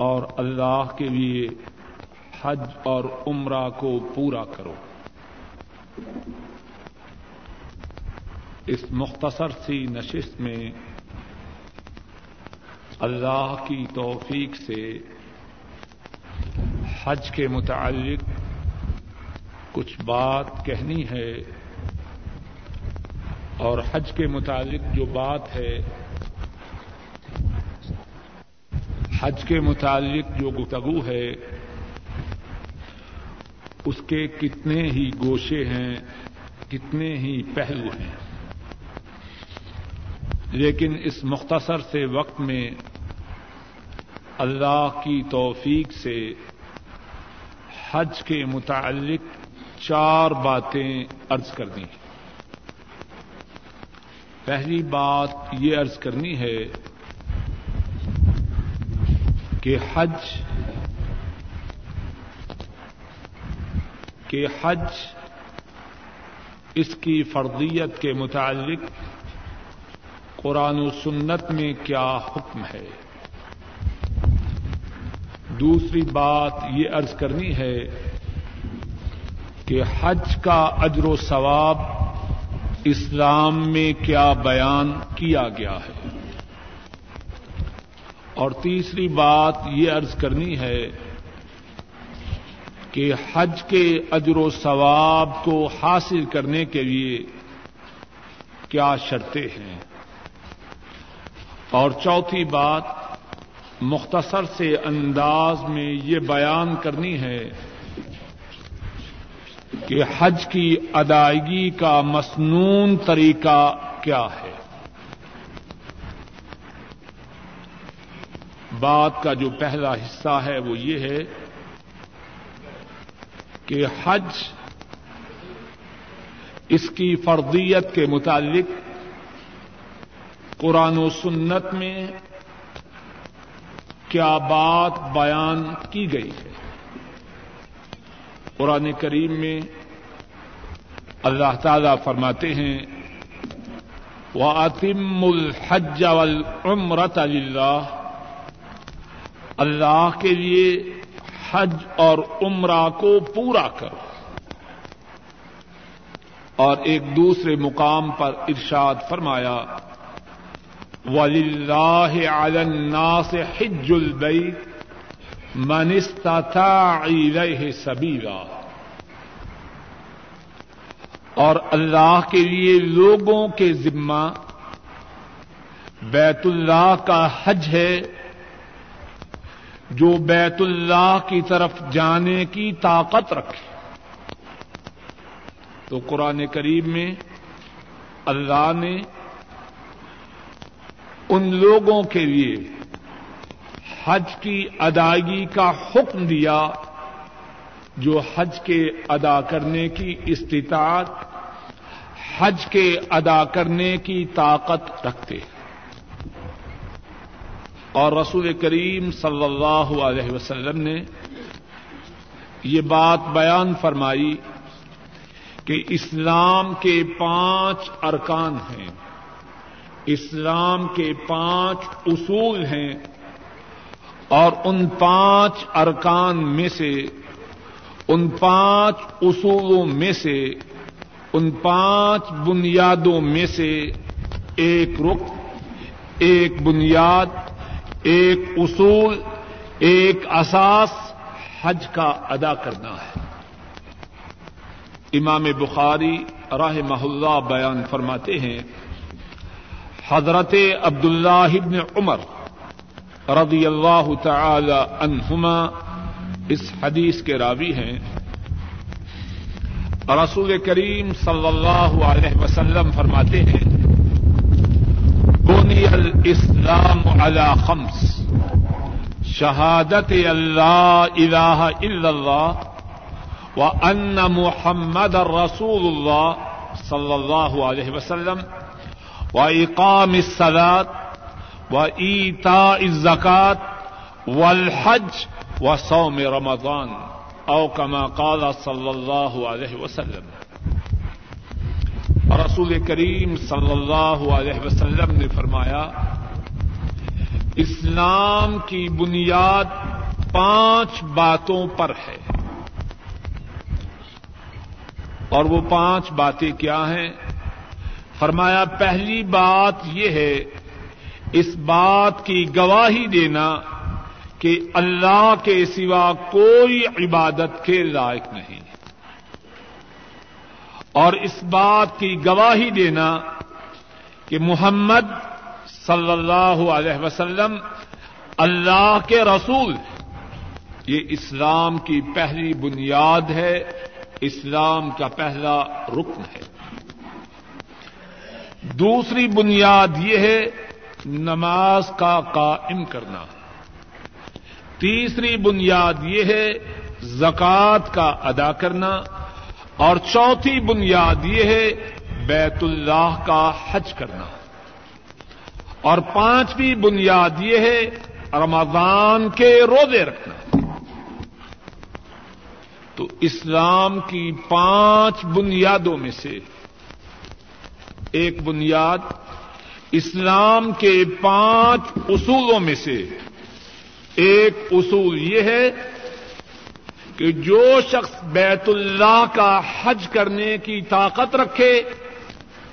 اور اللہ کے لیے حج اور عمرہ کو پورا کرو۔ اس مختصر سی نشست میں اللہ کی توفیق سے حج کے متعلق کچھ بات کہنی ہے اور حج کے متعلق جو بات ہے حج کے متعلق جو گفتگو ہے، اس کے کتنے ہی گوشے ہیں، کتنے ہی پہلو ہیں۔ لیکن اس مختصر سے وقت میں اللہ کی توفیق سے حج کے متعلق چار باتیں ارض کرنی ہیں پہلی بات یہ ارض کرنی ہے کہ حج کہ حج اس کی فرضیت کے متعلق قرآن و سنت میں کیا حکم ہے؟ دوسری بات یہ عرض کرنی ہے کہ حج کا اجر و ثواب اسلام میں کیا بیان کیا گیا ہے؟ اور تیسری بات یہ عرض کرنی ہے کہ حج کے اجر و ثواب کو حاصل کرنے کے لیے کیا شرطیں ہیں؟ اور چوتھی بات مختصر سے انداز میں یہ بیان کرنی ہے کہ حج کی ادائیگی کا مصنون طریقہ کیا ہے؟ بات کا جو پہلا حصہ ہے وہ یہ ہے کہ حج اس کی فرضیت کے متعلق قرآن و سنت میں کیا بات بیان کی گئی ہے؟ قرآن کریم میں اللہ تعالی فرماتے ہیں وہ عطم الحج والعمرت اللہ اللہ کے لیے حج اور عمرہ کو پورا کرو۔ اور ایک دوسرے مقام پر ارشاد فرمایا ولی اللہ الناس حج البیت من استطاع الیہ سبیلا اور اللہ کے لیے لوگوں کے ذمہ بیت اللہ کا حج ہے۔ جو بیت اللہ کی طرف جانے کی طاقت رکھے۔ تو قرآن کریم میں اللہ نے ان لوگوں کے لیے حج کی ادائیگی کا حکم دیا جو حج کے ادا کرنے کی استطاعت، حج کے ادا کرنے کی طاقت رکھتے۔ ہیں اور رسول کریم صلی اللہ علیہ وسلم نے یہ بات بیان فرمائی کہ اسلام کے پانچ ارکان ہیں۔ اسلام کے پانچ اصول ہیں اور ان پانچ ارکان میں سے، ان پانچ اصولوں میں سے، ان پانچ بنیادوں میں سے ایک رخ ایک بنیاد ایک اصول، ایک اساس حج کا ادا کرنا ہے۔ امام بخاری راہ محلہ بیان فرماتے ہیں، حضرت عبد اللہ ابن عمر رضی اللہ تعالی عنہما اس حدیث کے راوی ہیں۔ رسول کریم صلی اللہ علیہ وسلم فرماتے ہیں بني الإسلام على خمس. شهادة أن لا إله إلا الله محمد رسول الله صلى الله عليه وسلم وإقام الصلاة وإيتاء الزكاة والحج وصوم رمضان أو كما قال صلى الله عليه وسلم. رسول کریم صلی اللہ علیہ وسلم نے فرمایا، اسلام کی بنیاد پانچ باتوں پر ہے۔ اور وہ پانچ باتیں کیا ہیں؟ فرمایا، پہلی بات یہ ہے، اس بات کی گواہی دینا کہ اللہ کے سوا کوئی عبادت کے لائق نہیں۔ اور اس بات کی گواہی دینا کہ محمد صلی اللہ علیہ وسلم اللہ کے رسول یہ اسلام کی پہلی بنیاد ہے، اسلام کا پہلا رکن ہے۔ دوسری بنیاد یہ ہے نماز کا قائم کرنا۔ تیسری بنیاد یہ ہے زکوٰۃ کا ادا کرنا۔ اور چوتھی بنیاد یہ ہے بیت اللہ کا حج کرنا۔ اور پانچویں بنیاد یہ ہے رمضان کے روزے رکھنا۔ تو اسلام کی پانچ بنیادوں میں سے ایک بنیاد اسلام کے پانچ اصولوں میں سے ایک اصول یہ ہے کہ جو شخص بیت اللہ کا حج کرنے کی طاقت رکھے،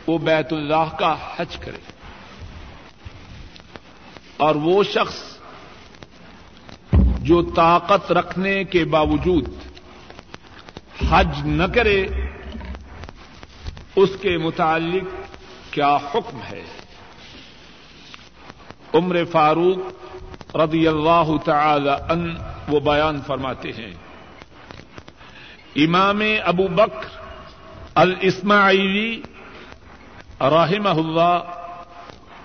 وہ بیت اللہ کا حج کرے۔ اور وہ شخص جو طاقت رکھنے کے باوجود حج نہ کرے، اس کے متعلق کیا حکم ہے؟ عمر فاروق رضی اللہ تعالی ان وہ بیان فرماتے ہیں۔ امام ابو بکر الاسماعیلی رحمہ اللہ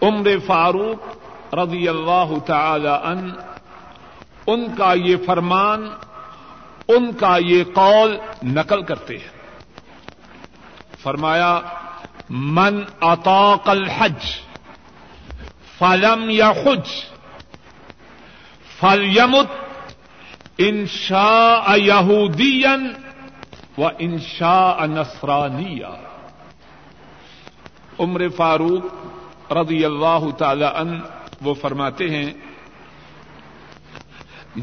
عمر فاروق رضی اللہ تعالی ان ان کا یہ فرمان، ان کا یہ قول نقل کرتے ہیں۔ فرمایا، من اطاق الحج فلم یا خج فل یمت انشا یہودین و انشا نسرانیہ عمر فاروق رضی اللہ تعالی ان وہ فرماتے ہیں،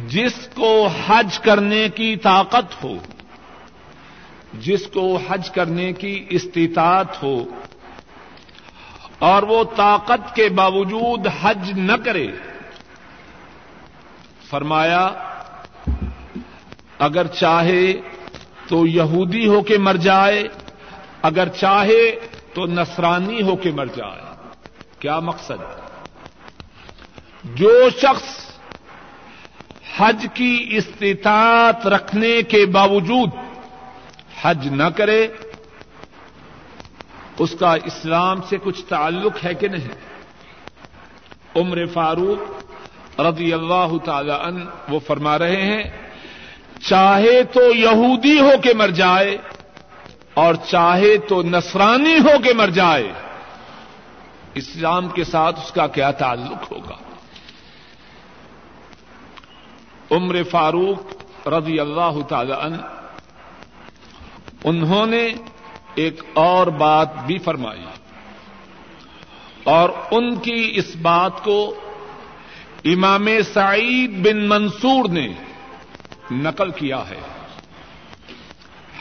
جس کو حج کرنے کی طاقت ہو، جس کو حج کرنے کی استطاعت ہو، اور وہ طاقت کے باوجود حج نہ کرے، فرمایا، اگر چاہے تو یہودی ہو کے مر جائے، اگر چاہے تو نصرانی ہو کے مر جائے۔ کیا مقصد؟ جو شخص حج کی استطاعت رکھنے کے باوجود حج نہ کرے، اس کا اسلام سے کچھ تعلق ہے کہ نہیں؟ عمر فاروق رضی اللہ تعالی ان وہ فرما رہے ہیں چاہے تو یہودی ہو کے مر جائے اور چاہے تو نصرانی ہو کے مر جائے، اسلام کے ساتھ اس کا کیا تعلق ہوگا؟ عمر فاروق رضی اللہ تعالی عنہ، انہوں نے ایک اور بات بھی فرمائی اور ان کی اس بات کو امام سعید بن منصور نے نقل کیا ہے۔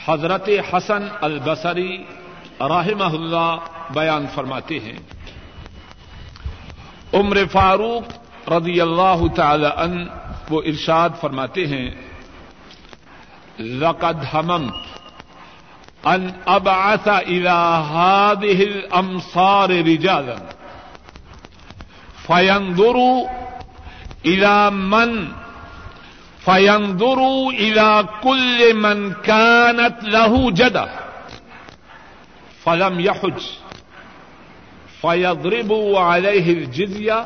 حضرت حسن البصری رحمہ اللہ بیان فرماتے ہیں۔ عمر فاروق رضی اللہ تعالی عنہ وہ ارشاد فرماتے ہیں، لقد هممت ان ابعث الى هذه الامصار رجالا فينظروا الى من فَيَنْظُرُوا فينظروا الى كل من كانت له جدة فلم يحج فيضربوا عليه الجزية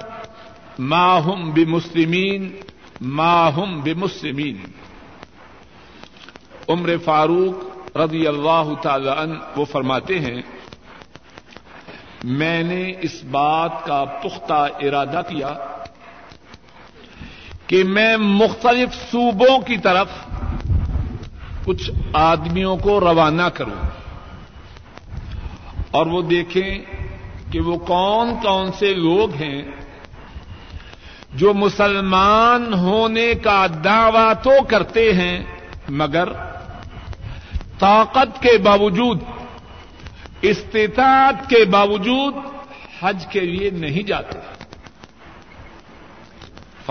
ما هم بمسلمين ماہم بمسلمین عمر فاروق رضی اللہ تعالی عنہ وہ فرماتے ہیں، میں نے اس بات کا پختہ ارادہ کیا کہ میں مختلف صوبوں کی طرف کچھ آدمیوں کو روانہ کروں اور وہ دیکھیں کہ وہ کون کون سے لوگ ہیں جو مسلمان ہونے کا دعوی تو کرتے ہیں مگر طاقت کے باوجود، استطاعت کے باوجود حج کے لیے نہیں جاتے۔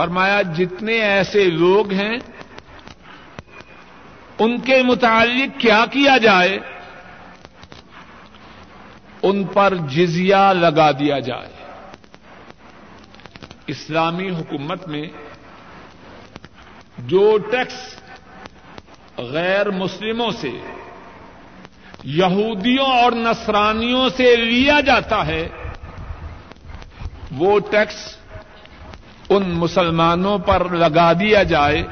فرمایا، جتنے ایسے لوگ ہیں، ان کے متعلق کیا کیا جائے؟ ان پر جزیہ لگا دیا جائے۔ اسلامی حکومت میں جو ٹیکس غیر مسلموں سے، یہودیوں اور نصرانیوں سے لیا جاتا ہے، وہ ٹیکس ان مسلمانوں پر لگا دیا جائے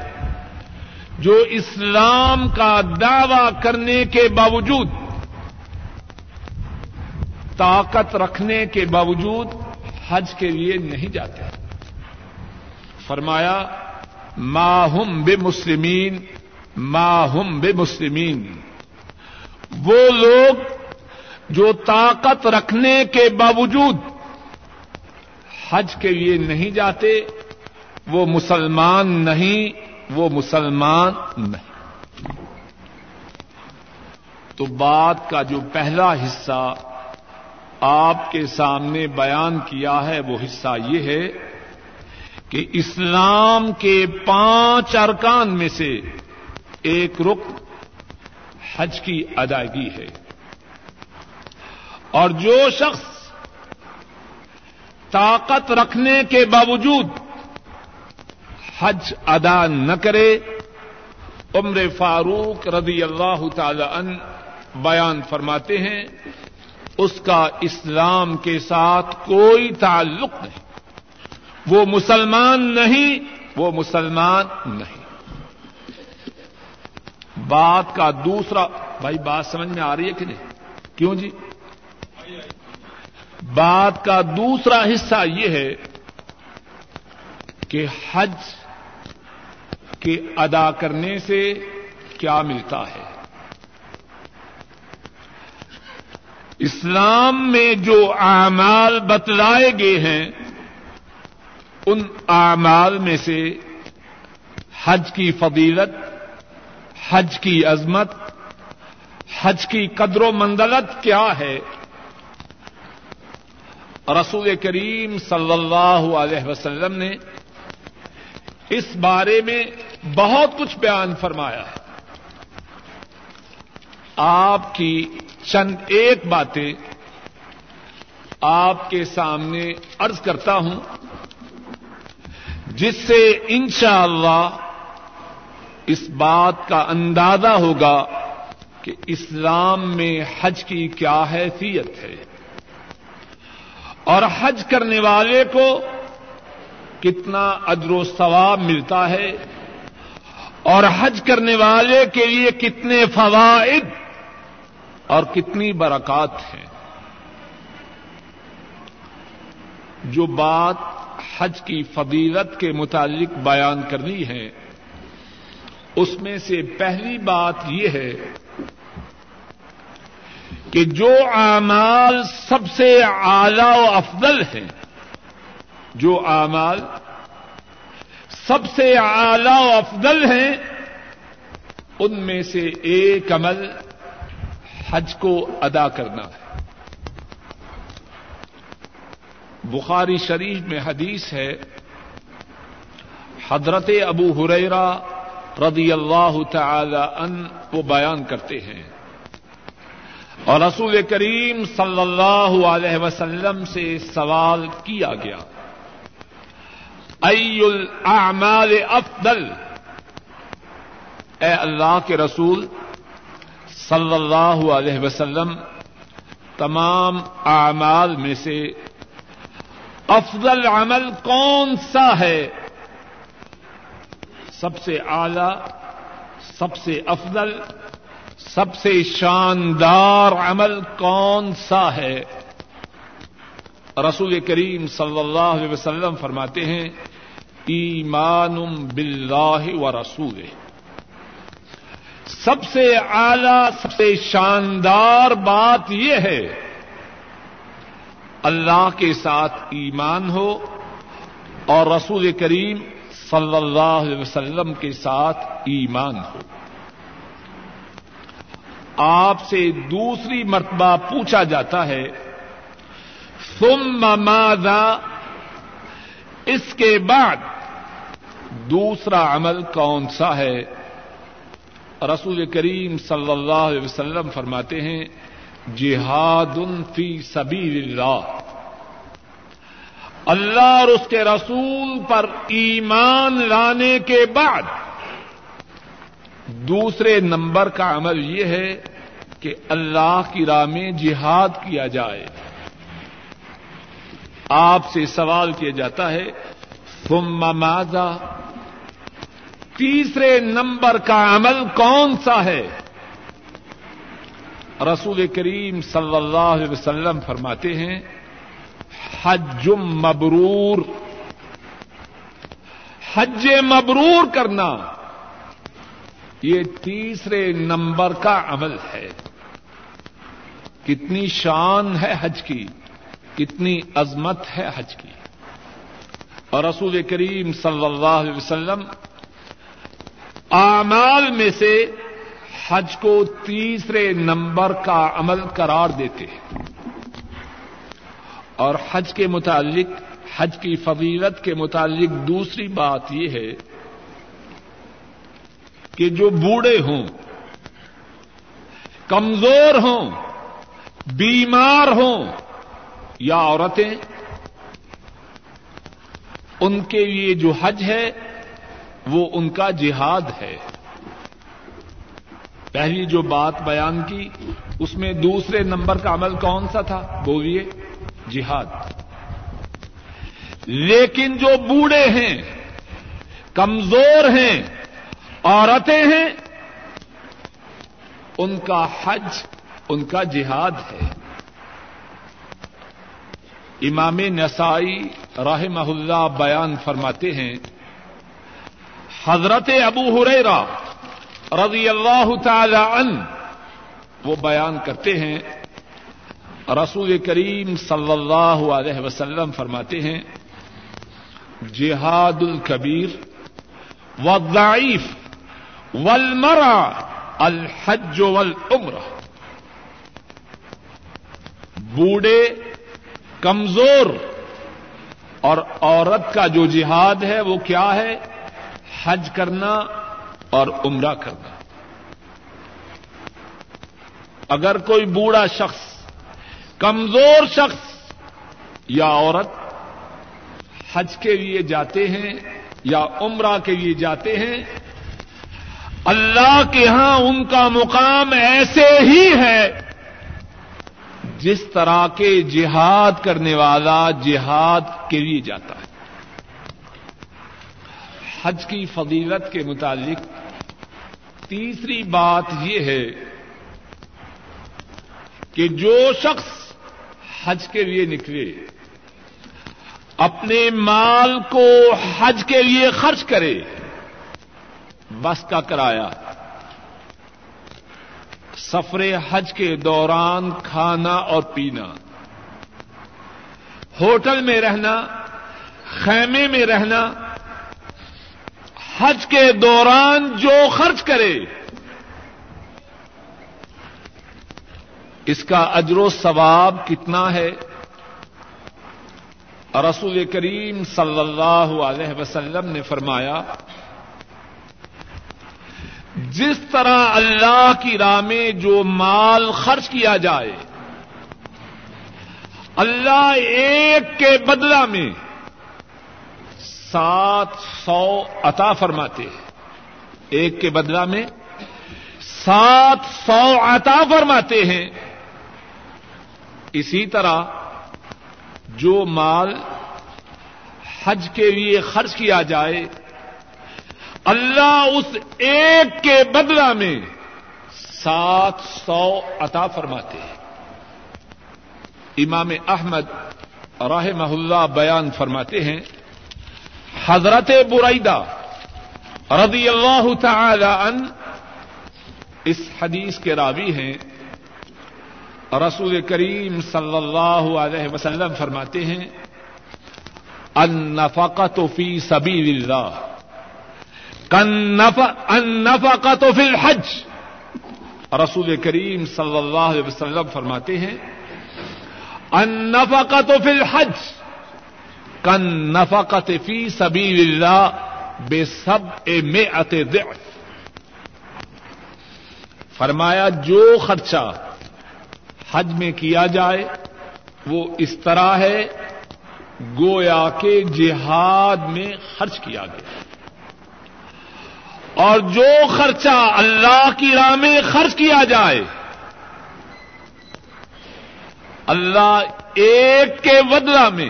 جو اسلام کا دعوی کرنے کے باوجود، طاقت رکھنے کے باوجود حج کے لیے نہیں جاتے۔ فرمایا ماہم بے مسلمین ماہم بے مسلمین وہ لوگ جو طاقت رکھنے کے باوجود حج کے لیے نہیں جاتے، وہ مسلمان نہیں، وہ مسلمان نہیں۔ تو بات کا جو پہلا حصہ آپ کے سامنے بیان کیا ہے، وہ حصہ یہ ہے کہ اسلام کے پانچ ارکان میں سے ایک رخ حج کی ادائیگی ہے۔ اور جو شخص طاقت رکھنے کے باوجود حج ادا نہ کرے، عمر فاروق رضی اللہ تعالی ان بیان فرماتے ہیں، اس کا اسلام کے ساتھ کوئی تعلق نہیں۔ وہ مسلمان نہیں، وہ مسلمان نہیں۔ بات کا دوسرا، بھائی بات سمجھ میں آ رہی ہے کہ نہیں؟ کیوں جی؟ بات کا دوسرا حصہ یہ ہے کہ حج کے ادا کرنے سے کیا ملتا ہے؟ اسلام میں جو اعمال بتلائے گئے ہیں، ان اعمال میں سے حج کی فضیلت، حج کی عظمت، حج کی قدر و مندلت کیا ہے؟ رسول کریم صلی اللہ علیہ وسلم نے اس بارے میں بہت کچھ بیان فرمایا۔ ہے آپ کی چند ایک باتیں آپ کے سامنے ارض کرتا ہوں، جس سے انشاءاللہ اللہ اس بات کا اندازہ ہوگا کہ اسلام میں حج کی کیا حیثیت ہے۔ اور حج کرنے والے کو کتنا اجر و ثواب ملتا ہے اور حج کرنے والے کے لیے کتنے فوائد اور کتنی برکات ہیں۔ جو بات حج کی فضیلت کے متعلق بیان کرنی ہے، اس میں سے پہلی بات یہ ہے کہ جو اعمال سب سے اعلی و افضل ہیں، جو اعمال سب سے اعلی و افضل ہیں، ان میں سے ایک عمل حج کو ادا کرنا ہے۔ بخاری شریف میں حدیث ہے، حضرت ابو ہریرا رضی اللہ تعالی ان وہ بیان کرتے ہیں۔ اور رسول کریم صلی اللہ علیہ وسلم سے سوال کیا گیا۔ ای الاعمال افضل؟ اے اللہ کے رسول صلی اللہ علیہ وسلم، تمام اعمال میں سے افضل عمل کون سا ہے؟ سب سے اعلی، سب سے افضل سب سے شاندار عمل کون سا ہے؟ رسول کریم صلی اللہ علیہ وسلم فرماتے ہیں ایمان باللہ و رسول سب سے اعلی، سب سے شاندار بات یہ ہے، اللہ کے ساتھ ایمان ہو اور رسول کریم صلی اللہ علیہ وسلم کے ساتھ ایمان ہو۔ آپ سے دوسری مرتبہ پوچھا جاتا ہے، ثم ماذا؟ اس کے بعد دوسرا عمل کون سا ہے؟ رسول کریم صلی اللہ علیہ وسلم فرماتے ہیں، جہاد فی سبیل اللہ۔ اللہ اور اس کے رسول پر ایمان لانے کے بعد دوسرے نمبر کا عمل یہ ہے کہ اللہ کی راہ میں جہاد کیا جائے۔ آپ سے سوال کیا جاتا ہے، ثم ماذا؟ تیسرے نمبر کا عمل کون سا ہے؟ رسول کریم صلی اللہ علیہ وسلم فرماتے ہیں، حج مبرور۔ حج مبرور کرنا۔ یہ تیسرے نمبر کا عمل ہے۔ کتنی شان ہے حج کی، کتنی عظمت ہے حج کی۔ اور رسول کریم صلی اللہ علیہ وسلم اعمال میں سے حج کو تیسرے نمبر کا عمل قرار دیتے ہیں۔ اور حج کے متعلق، حج کی فضیلت کے متعلق دوسری بات یہ ہے کہ جو بوڑھے ہوں، کمزور ہوں، بیمار ہوں، یا عورتیں، ان کے لیے جو حج ہے، وہ ان کا جہاد ہے۔ پہلی جو بات بیان کی، اس میں دوسرے نمبر کا عمل کون سا تھا؟ بولیے، جہاد۔ لیکن جو بوڑھے ہیں، کمزور ہیں عورتیں ہیں، ان کا حج، ان کا جہاد ہے۔ امام نسائی راہ اللہ بیان فرماتے ہیں، حضرت ابو ہریرا رضی اللہ تعالی عنہ، وہ بیان کرتے ہیں، رسول کریم صلی اللہ علیہ وسلم فرماتے ہیں، جہاد الکبیر والضعیف والمرا الحج والعمرہ بوڑھے، کمزور اور عورت کا جو جہاد ہے وہ کیا ہے؟ حج کرنا اور عمرہ کرنا۔ اگر کوئی بوڑھا شخص، کمزور شخص یا عورت حج کے لیے جاتے ہیں یا عمرہ کے لیے جاتے ہیں اللہ کے ہاں ان کا مقام ایسے ہی ہے جس طرح کے جہاد کرنے والا جہاد کے لیے جاتا ہے۔ حج کی فضیلت کے متعلق تیسری بات یہ ہے کہ جو شخص حج کے لیے نکلے، اپنے مال کو حج کے لیے خرچ کرے بس کا کرایہ سفر حج کے دوران کھانا اور پینا۔ ہوٹل میں رہنا، خیمے میں رہنا۔ حج کے دوران جو خرچ کرے۔ اس کا اجر و ثواب کتنا ہے؟ رسول کریم صلی اللہ علیہ وسلم نے فرمایا جس طرح اللہ کی راہ میں جو مال خرچ کیا جائے، اللہ ایک کے بدلہ میں سات سو عطا فرماتے ہیں۔ ایک کے بدلہ میں سات سو عطا فرماتے ہیں۔ اسی طرح جو مال حج کے لیے خرچ کیا جائے اللہ اس ایک کے بدلہ میں سات سو عطا فرماتے ہیں۔ امام احمد راہ اللہ بیان فرماتے ہیں۔ حضرت برعیدہ رضی اللہ تعالی ان اس حدیث کے راوی ہیں۔ رسول کریم صلی اللہ علیہ وسلم فرماتے ہیں النفقت فی سبیل اللہ۔ النفقت فی الحج. رسول کریم صلی اللہ علیہ وسلم فرماتے ہیں النفقت فی الحج کن نفقت فی سبیل اللہ بے سب اے میں فرمایا، جو خرچہ حج میں کیا جائے، وہ اس طرح ہے، گویا کے جہاد میں خرچ کیا گیا۔ اور جو خرچہ اللہ کی راہ میں خرچ کیا جائے، اللہ ایک کے بدلہ میں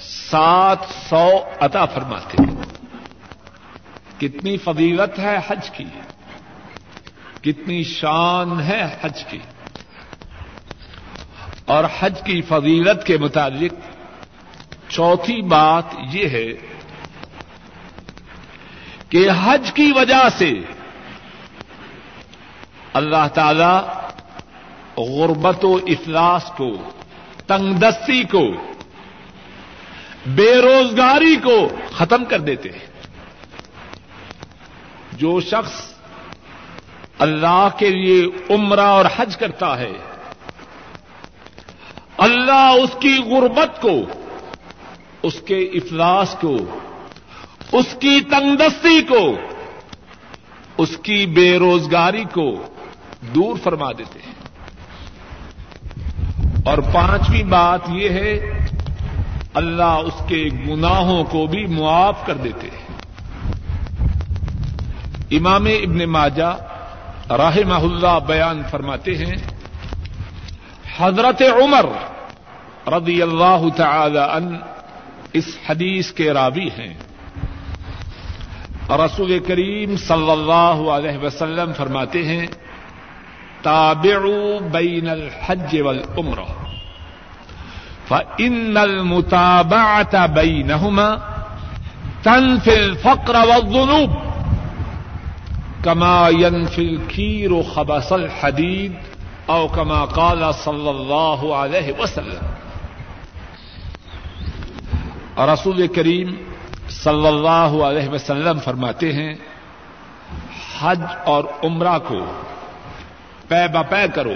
سات سو عطا فرماتے ہیں۔ کتنی فضیلت ہے حج کی، کتنی شان ہے حج کی۔ اور حج کی فضیلت کے متعلق چوتھی بات یہ ہے کہ حج کی وجہ سے اللہ تعالی غربت و افلاس کو تنگ دستی کو بے روزگاری کو ختم کر دیتے ہیں۔ جو شخص اللہ کے لیے عمرہ اور حج کرتا ہے، اللہ اس کی غربت کو، اس کے افلاس کو اس کی تنگدستی کو، اس کی بے روزگاری کو دور فرما دیتے ہیں۔ اور پانچویں بات یہ ہے، اللہ اس کے گناہوں کو بھی معاف کر دیتے ہیں۔ امام ابن ماجہ راہ اللہ بیان فرماتے ہیں، حضرت عمر رضی اللہ تعالی ان اس حدیث کے راوی ہیں۔ رسول کریم صلی اللہ علیہ وسلم فرماتے ہیں، تابعوا بین الحج والعمرہ، فإن المتابعة بينهما تنفي الفقر والذنوب كما ينفي الكير خبص الحديد او كما قال صلی اللہ علیہ وسلم۔ رسول کریم صلی اللہ علیہ وسلم فرماتے ہیں، حج اور عمرہ کو پے بپے کرو،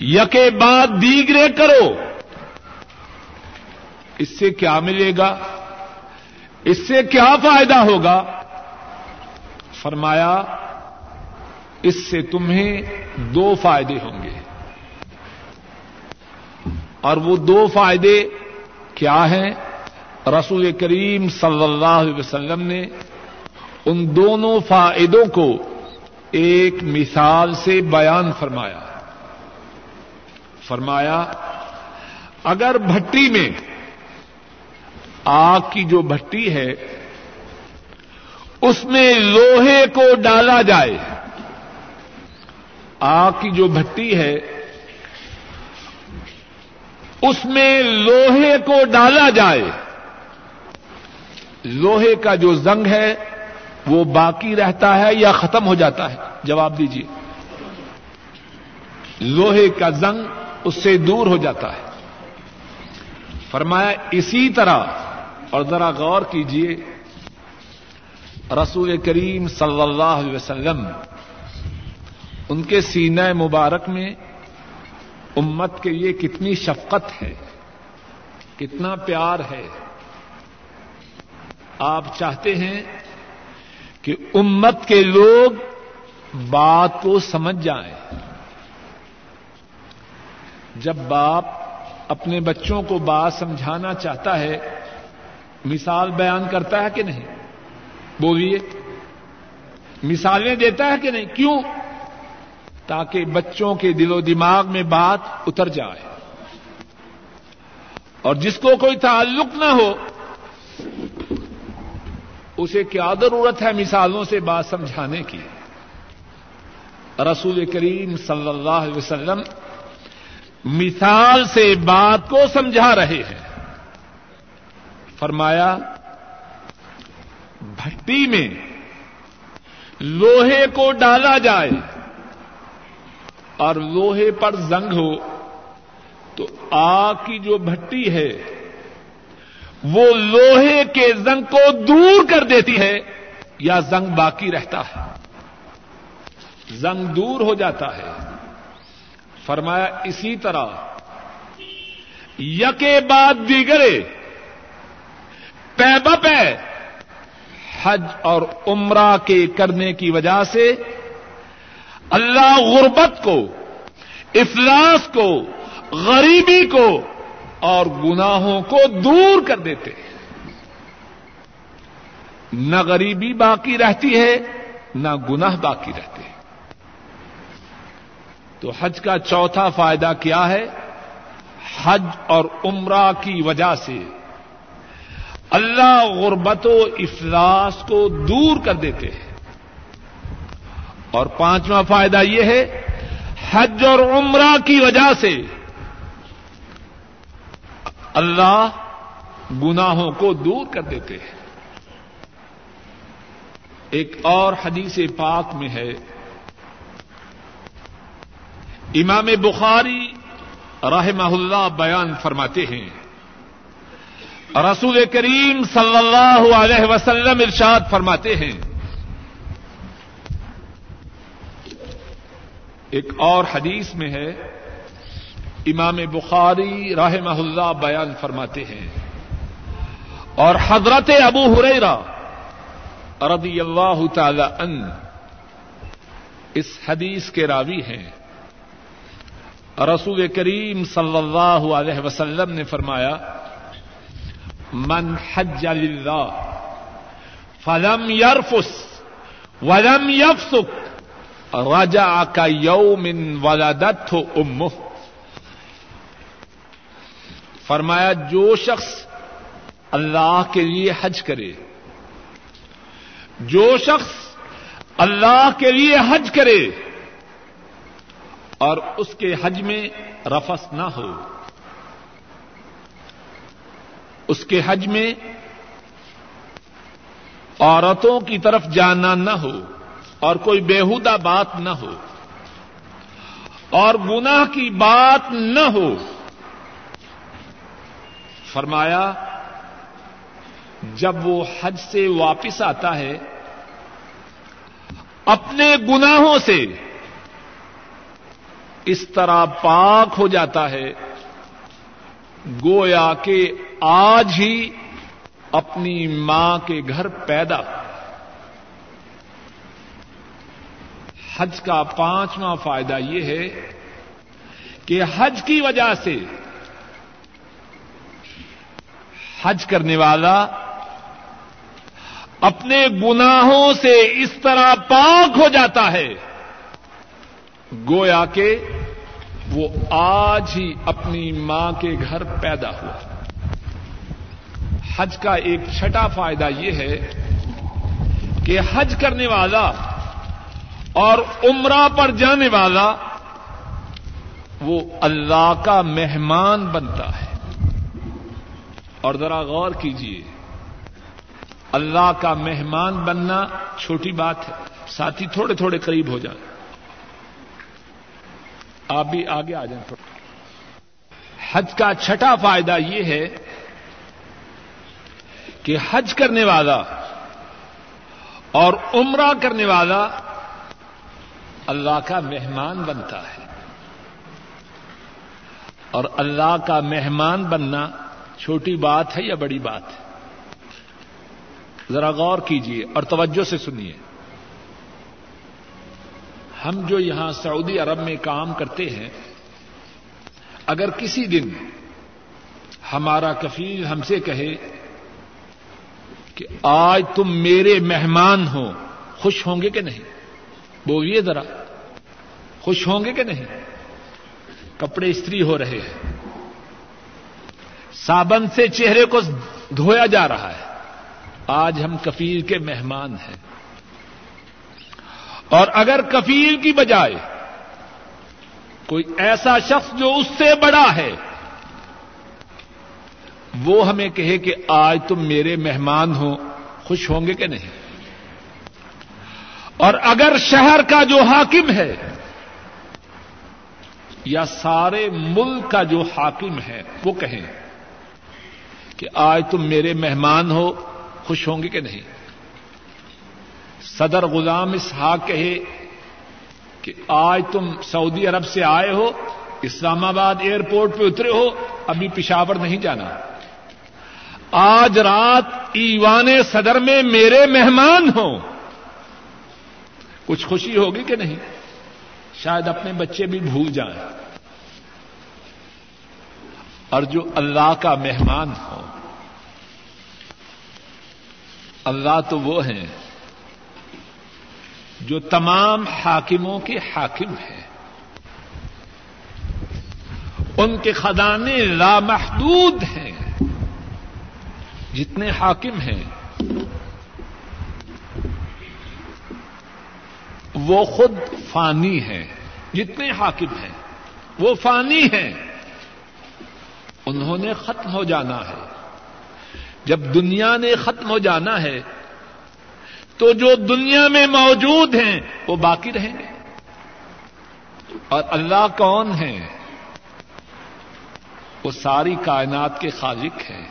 یکے بعد دیگرے کرو۔ اس سے کیا ملے گا؟ اس سے کیا فائدہ ہوگا؟ فرمایا، اس سے تمہیں دو فائدے ہوں گے۔ اور وہ دو فائدے کیا ہیں؟ رسول کریم صلی اللہ علیہ وسلم نے ان دونوں فائدوں کو ایک مثال سے بیان فرمایا۔ فرمایا، اگر بھٹی میں آگ کی جو بھٹی ہے، اس میں لوہے کو ڈالا جائے، آگ کی جو بھٹی ہے، اس میں لوہے کو ڈالا جائے لوہے کا جو زنگ ہے، وہ باقی رہتا ہے یا ختم ہو جاتا ہے؟ جواب دیجیے لوہے کا زنگ اس سے دور ہو جاتا ہے۔ فرمایا، اسی طرح، اور ذرا غور کیجیے رسول کریم صلی اللہ علیہ وسلم ان کے سینہ مبارک میں امت کے لیے کتنی شفقت ہے، کتنا پیار ہے۔ آپ چاہتے ہیں کہ امت کے لوگ بات کو سمجھ جائیں۔ جب باپ اپنے بچوں کو بات سمجھانا چاہتا ہے، مثال بیان کرتا ہے کہ نہیں؟ بولیے۔ مثالیں دیتا ہے کہ نہیں؟ کیوں؟ تاکہ بچوں کے دل و دماغ میں بات اتر جائے۔ اور جس کو کوئی تعلق نہ ہو اسے کیا ضرورت ہے مثالوں سے بات سمجھانے کی؟ رسول کریم صلی اللہ علیہ وسلم مثال سے بات کو سمجھا رہے ہیں۔ فرمایا، بھٹی میں لوہے کو ڈالا جائے اور لوہے پر زنگ ہو تو آگ کی جو بھٹی ہے وہ لوہے کے زنگ کو دور کر دیتی ہے یا زنگ باقی رہتا ہے؟ زنگ دور ہو جاتا ہے۔ فرمایا اسی طرح یکے بعد دیگرے پے بپے حج اور عمرہ کے کرنے کی وجہ سے اللہ غربت کو، افلاس کو، غریبی کو اور گناہوں کو دور کر دیتے نہ غریبی باقی رہتی ہے، نہ گناہ باقی رہتے ہیں۔ تو حج کا چوتھا فائدہ کیا ہے؟ حج اور عمرہ کی وجہ سے۔ اللہ غربت و افلاس کو دور کر دیتے ہیں۔ اور پانچواں فائدہ یہ ہے، حج اور عمرہ کی وجہ سے اللہ گناہوں کو دور کر دیتے ہیں۔ ایک اور حدیث پاک میں ہے۔ امام بخاری رحمہ اللہ بیان فرماتے ہیں۔ رسول کریم صلی اللہ علیہ وسلم ارشاد فرماتے ہیں۔ ایک اور حدیث میں ہے۔ امام بخاری رحمہ اللہ بیان فرماتے ہیں۔ اور حضرت ابو ہریرا رضی اللہ تعالی ان اس حدیث کے راوی ہیں۔ رسول کریم صلی اللہ علیہ وسلم نے فرمایا، من حج للہ فلم یرفس ولم یفسک رجع کا یوم ولدت ہو ام فرمایا جو شخص اللہ کے لیے حج کرے، جو شخص اللہ کے لیے حج کرے اور اس کے حج میں رفس نہ ہو، اس کے حج میں عورتوں کی طرف جانا نہ ہو اور کوئی بےحدہ بات نہ ہو اور گناہ کی بات نہ ہو فرمایا، جب وہ حج سے واپس آتا ہے، اپنے گناہوں سے اس طرح پاک ہو جاتا ہے، گویا کہ آج ہی اپنی ماں کے گھر پیدا۔ حج کا پانچواں فائدہ یہ ہے کہ حج کی وجہ سے حج کرنے والا اپنے گناہوں سے اس طرح پاک ہو جاتا ہے۔ گویا کہ وہ آج ہی اپنی ماں کے گھر پیدا ہوا۔ حج کا ایک چھٹا فائدہ یہ ہے کہ حج کرنے والا اور عمرہ پر جانے والا وہ اللہ کا مہمان بنتا ہے۔ اور ذرا غور کیجیے اللہ کا مہمان بننا چھوٹی بات ہے، ساتھی تھوڑے تھوڑے قریب ہو جائیں آپ بھی آگے آ جائیں حج کا چھٹا فائدہ یہ ہے کہ حج کرنے والا اور عمرہ کرنے والا اللہ کا مہمان بنتا ہے۔ اور اللہ کا مہمان بننا چھوٹی بات ہے یا بڑی بات ہے؟ ذرا غور کیجیے اور توجہ سے سنیے۔ ہم جو یہاں سعودی عرب میں کام کرتے ہیں، اگر کسی دن ہمارا کفیل ہم سے کہے کہ آج تم میرے مہمان ہو، خوش ہوں گے کہ نہیں؟ بولیے ذرا، خوش ہوں گے کہ نہیں؟ کپڑے استری ہو رہے ہیں۔ صابن سے چہرے کو دھویا جا رہا ہے۔ آج ہم کفیل کے مہمان ہیں۔ اور اگر کفیل کی بجائے کوئی ایسا شخص جو اس سے بڑا ہے، وہ ہمیں کہے کہ آج تم میرے مہمان ہو، خوش ہوں گے کہ نہیں؟ اور اگر شہر کا جو حاکم ہے یا سارے ملک کا جو حاکم ہے، وہ کہیں کہ آج تم میرے مہمان ہو، خوش ہوں گے کہ نہیں؟ صدر غلام اسحاق کہے کہ آج تم سعودی عرب سے آئے ہو، اسلام آباد ایئرپورٹ پہ اترے ہو، ابھی پشاور نہیں جانا۔ آج رات ایوان صدر میں میرے مہمان ہوں۔ کچھ خوشی ہوگی کہ نہیں؟ شاید اپنے بچے بھی بھول جائیں۔ اور جو اللہ کا مہمان ہو اللہ تو وہ ہیں جو تمام حاکموں کے حاکم ہیں۔ ان کے خزانے لامحدود ہیں۔ جتنے حاکم ہیں، وہ خود فانی ہیں۔ جتنے حاکم ہیں، وہ فانی ہیں۔ انہوں نے ختم ہو جانا ہے۔ جب دنیا نے ختم ہو جانا ہے، تو جو دنیا میں موجود ہیں، وہ باقی رہیں گے۔ اور اللہ کون ہے؟ وہ ساری کائنات کے خالق ہیں۔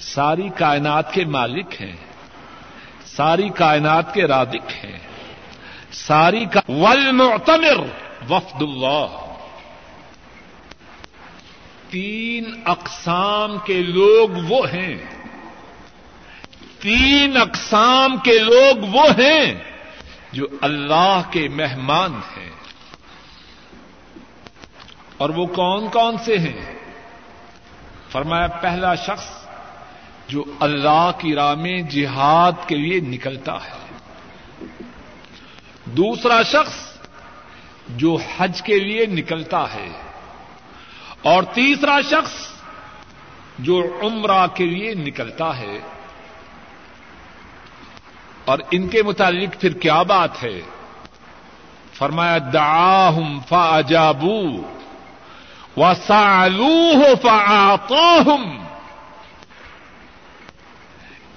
ساری کائنات کے مالک ہیں۔ ساری کائنات کے رادق ہیں۔ ساری کا والمعتمر، وفد اللہ۔ تین اقسام کے لوگ وہ ہیں۔ تین اقسام کے لوگ وہ ہیں جو اللہ کے مہمان ہیں۔ اور وہ کون کون سے ہیں؟ فرمایا پہلا شخص جو اللہ کی راہ میں جہاد کے لیے نکلتا ہے۔ دوسرا شخص جو حج کے لیے نکلتا ہے۔ اور تیسرا شخص جو عمرہ کے لیے نکلتا ہے۔ اور ان کے متعلق پھر کیا بات ہے؟ فرمایا، دعاہم فاجابو وسالوہ فآتاہم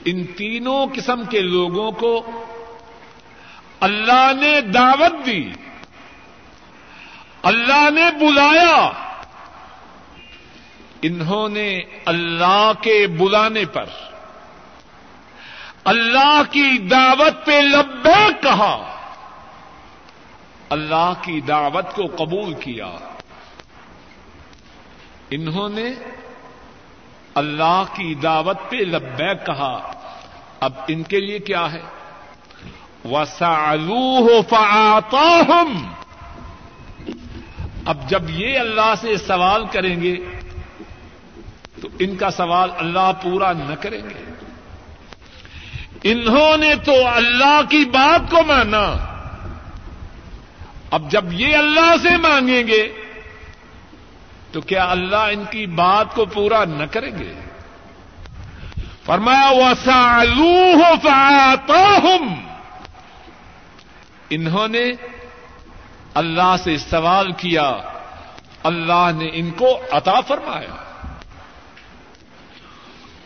ان تینوں قسم کے لوگوں کو اللہ نے دعوت دی، اللہ نے بلایا۔ انہوں نے اللہ کے بلانے پر اللہ کی دعوت پہ لبے کہا، اللہ کی دعوت کو قبول کیا۔ انہوں نے اللہ کی دعوت پہ لبے کہا۔ اب ان کے لیے کیا ہے؟ وسالو فآتاہم اب جب یہ اللہ سے سوال کریں گے تو ان کا سوال اللہ پورا نہ کریں گے۔ انہوں نے تو اللہ کی بات کو مانا۔ اب جب یہ اللہ سے مانگیں گے، تو کیا اللہ ان کی بات کو پورا نہ کریں گے؟ فرمایا وسالو فآتاہم انہوں نے اللہ سے سوال کیا، اللہ نے ان کو عطا فرمایا۔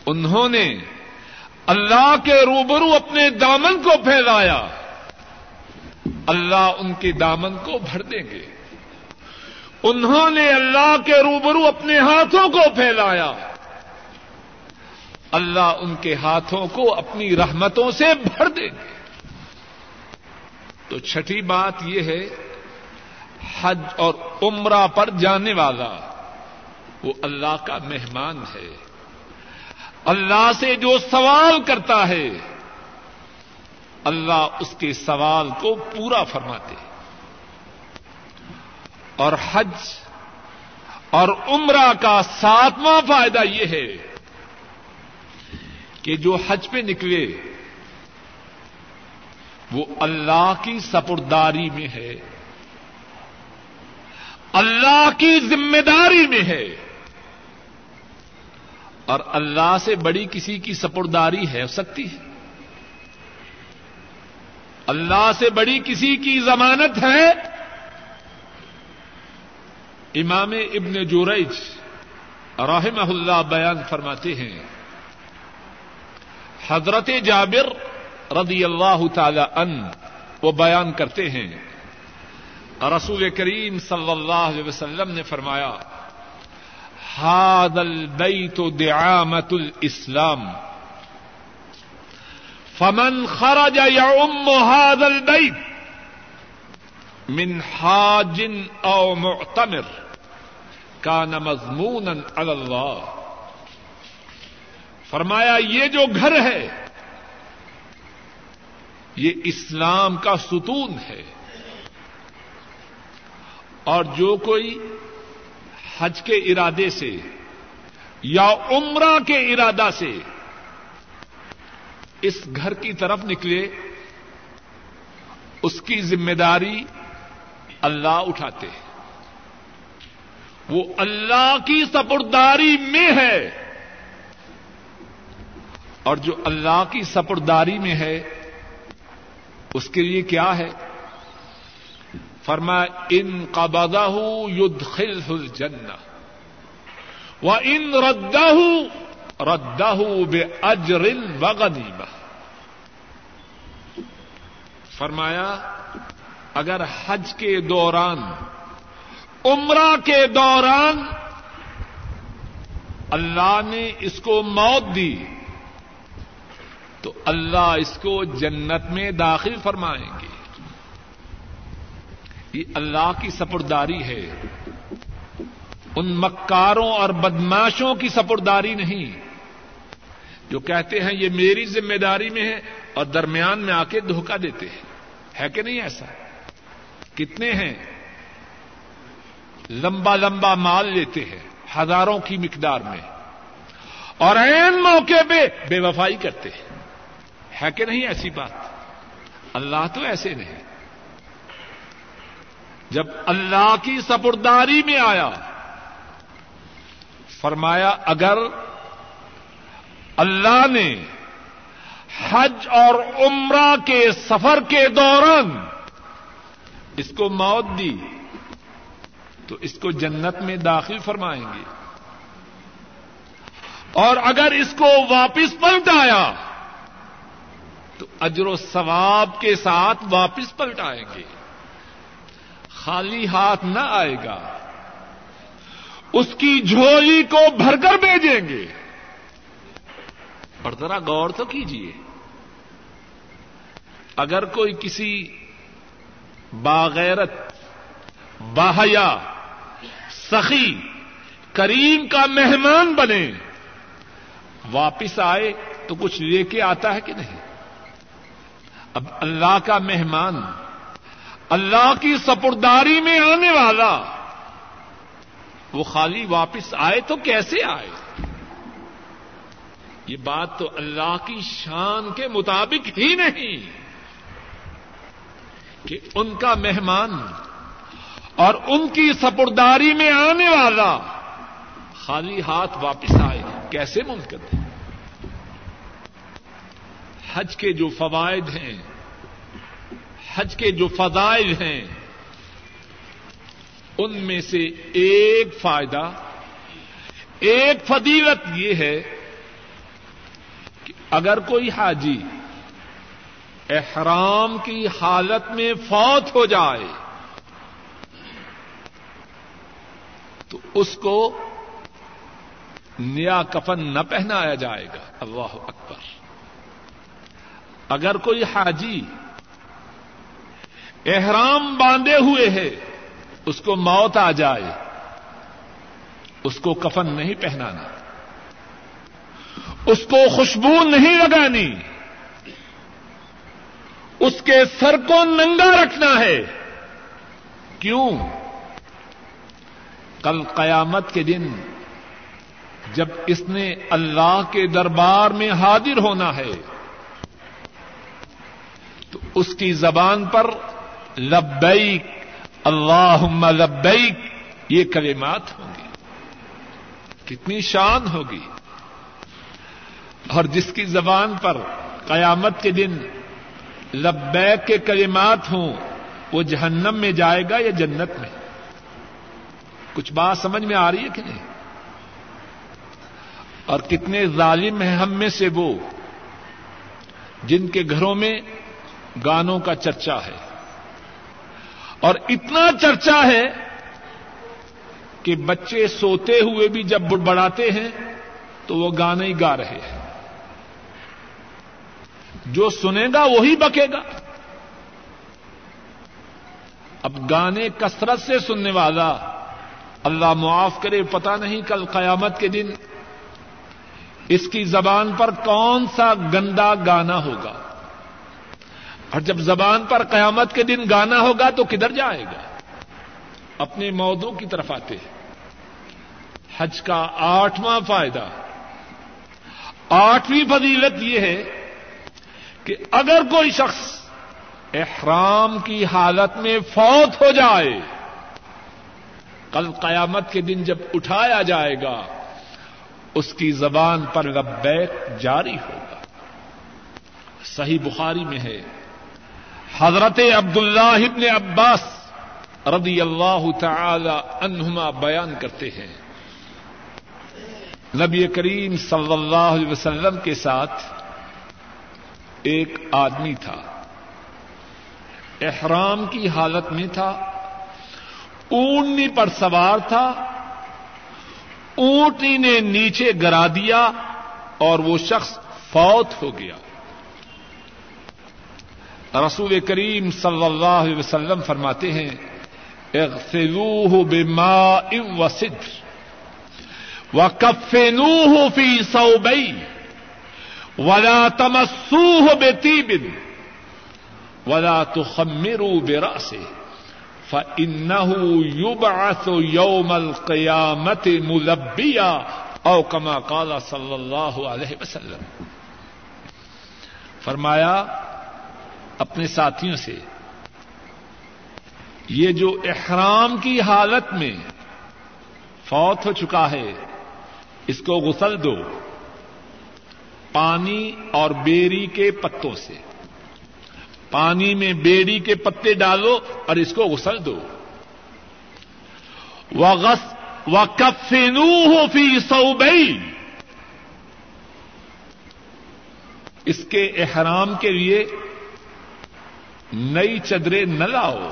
انہوں نے اللہ کے روبرو اپنے دامن کو پھیلایا۔ اللہ ان کے دامن کو بھر دیں گے۔ انہوں نے اللہ کے روبرو اپنے ہاتھوں کو پھیلایا۔ اللہ ان کے ہاتھوں کو اپنی رحمتوں سے بھر دیں گے۔ تو چھٹی بات یہ ہے، حج اور عمرہ پر جانے والا وہ اللہ کا مہمان ہے۔ اللہ سے جو سوال کرتا ہے، اللہ اس کے سوال کو پورا فرماتے اور حج اور عمرہ کا ساتواں فائدہ یہ ہے کہ جو حج پہ نکلے، وہ اللہ کی سپرداری میں ہے۔ اللہ کی ذمہ داری میں ہے۔ اور اللہ سے بڑی کسی کی سپرداری ہے، سکتی ہے۔ اللہ سے بڑی کسی کی ضمانت ہے۔ امام ابن جوریج رحمہ اللہ بیان فرماتے ہیں۔ حضرت جابر رضی اللہ تعالی ان وہ بیان کرتے ہیں۔ رسول کریم صلی اللہ علیہ وسلم نے فرمایا هذا البيت دعامة الإسلام. فمن خرج يعم هذا البيت من حاج أو معتمر كان مضمونا على الله. فرمایا، یہ جو گھر ہے، یہ اسلام کا ستون ہے۔ اور جو کوئی حج کے ارادے سے یا عمرہ کے ارادہ سے اس گھر کی طرف نکلے، اس کی ذمہ داری اللہ اٹھاتے ہیں۔ وہ اللہ کی سپرداری میں ہے۔ اور جو اللہ کی سپرداری میں ہے، اس کے لیے کیا ہے؟ فرما، ان قبضہ يدخله الجنہ و ان ردہ ردہ بے اجر وغنیمہ فرمایا، اگر حج کے دوران، عمرہ کے دوران اللہ نے اس کو موت دی، تو اللہ اس کو جنت میں داخل فرمائیں گے۔ یہ اللہ کی سپرداری ہے۔ ان مکاروں اور بدماشوں کی سپرداری نہیں۔ جو کہتے ہیں یہ میری ذمہ داری میں ہے اور درمیان میں آ کے دھوکہ دیتے ہیں۔ ہے کہ نہیں ایسا؟ کتنے ہیں؟ لمبا لمبا مال لیتے ہیں ہزاروں کی مقدار میں۔ اور این موقع پہ بے وفائی کرتے ہیں۔ ہے کہ نہیں ایسی بات؟ اللہ تو ایسے نہیں۔ جب اللہ کی سپرداری میں آیا، فرمایا، اگر اللہ نے حج اور عمرہ کے سفر کے دوران اس کو موت دی، تو اس کو جنت میں داخل فرمائیں گے۔ اور اگر اس کو واپس پلٹ آیا تو اجر و ثواب کے ساتھ واپس پلٹ آئیں گے۔ خالی ہاتھ نہ آئے گا، اس کی جھولی کو بھر کر بھیجیں گے۔ اور ذرا غور تو کیجیے اگر کوئی کسی باغیرت باہیا سخی، کریم کا مہمان بنے، واپس آئے تو کچھ لے کے آتا ہے کہ نہیں؟ اب اللہ کا مہمان اللہ کی سپرداری میں آنے والا۔ وہ خالی واپس آئے تو کیسے آئے؟ یہ بات تو اللہ کی شان کے مطابق ہی نہیں۔ کہ ان کا مہمان اور ان کی سپرداری میں آنے والا خالی ہاتھ واپس آئے، کیسے ممکن ہے حج کے جو فوائد ہیں حج کے جو فضائل ہیں، ان میں سے ایک فائدہ، ایک فضیلت یہ ہے کہ اگر کوئی حاجی احرام کی حالت میں فوت ہو جائے، تو اس کو نیا کفن نہ پہنایا جائے گا۔ اللہ اکبر۔ اگر کوئی حاجی احرام باندھے ہوئے ہے، اس کو موت آ جائے، اس کو کفن نہیں پہنانا، اس کو خوشبو نہیں لگانی، اس کے سر کو ننگا رکھنا ہے۔ کیوں؟ کل قیامت کے دن جب اس نے اللہ کے دربار میں حاضر ہونا ہے، تو اس کی زبان پر لبیک اللہ لبیک، یہ کلمات ہوں گی کتنی شان ہوگی۔ اور جس کی زبان پر قیامت کے دن لبیک کے کلمات ہوں، وہ جہنم میں جائے گا یا جنت میں؟ کچھ بات سمجھ میں آ رہی ہے کہ نہیں؟ اور کتنے ظالم ہیں ہم میں سے وہ، جن کے گھروں میں گانوں کا چرچا ہے۔ اور اتنا چرچا ہے کہ بچے سوتے ہوئے بھی جب بڑبڑاتے ہیں تو وہ گانے ہی گا رہے ہیں۔ جو سنے گا وہی بکے گا۔ اب گانے کثرت سے سننے والا اللہ معاف کرے پتا نہیں کل قیامت کے دن اس کی زبان پر کون سا گندا گانا ہوگا۔ اور جب زبان پر قیامت کے دن گانا ہوگا تو کدھر جائے گا؟ اپنے موضوع کی طرف آتے ہیں۔ حج کا آٹھواں فائدہ۔ آٹھویں فضیلت یہ ہے کہ اگر کوئی شخص احرام کی حالت میں فوت ہو جائے، کل قیامت کے دن جب اٹھایا جائے گا، اس کی زبان پر لبیک جاری ہوگا۔ صحیح بخاری میں ہے۔ حضرت عبد اللہ ابن عباس رضی اللہ تعالی عنہما بیان کرتے ہیں۔ نبی کریم صلی اللہ علیہ وسلم کے ساتھ ایک آدمی تھا۔ احرام کی حالت میں تھا۔ اونٹنی پر سوار تھا۔ اونٹنی نے نیچے گرا دیا اور وہ شخص فوت ہو گیا۔ رسول کریم صلی اللہ علیہ وسلم فرماتے ہیں، اغسلوه بماء وسدر وكفنوه في صوبين ولا تمسوه بطيب ولا تخمروا برأسه فإنه يبعث يوم القيامة ملبيا او كما قال صلی اللہ علیہ وسلم۔ فرمایا اپنے ساتھیوں سے۔ یہ جو احرام کی حالت میں فوت ہو چکا ہے، اس کو غسل دو۔ پانی اور بیری کے پتوں سے۔ پانی میں بیڑی کے پتے ڈالو اور اس کو غسل دو۔ و کفینو ہو فی سو اس کے احرام کے لیے نئی چدریں نہ لاؤ۔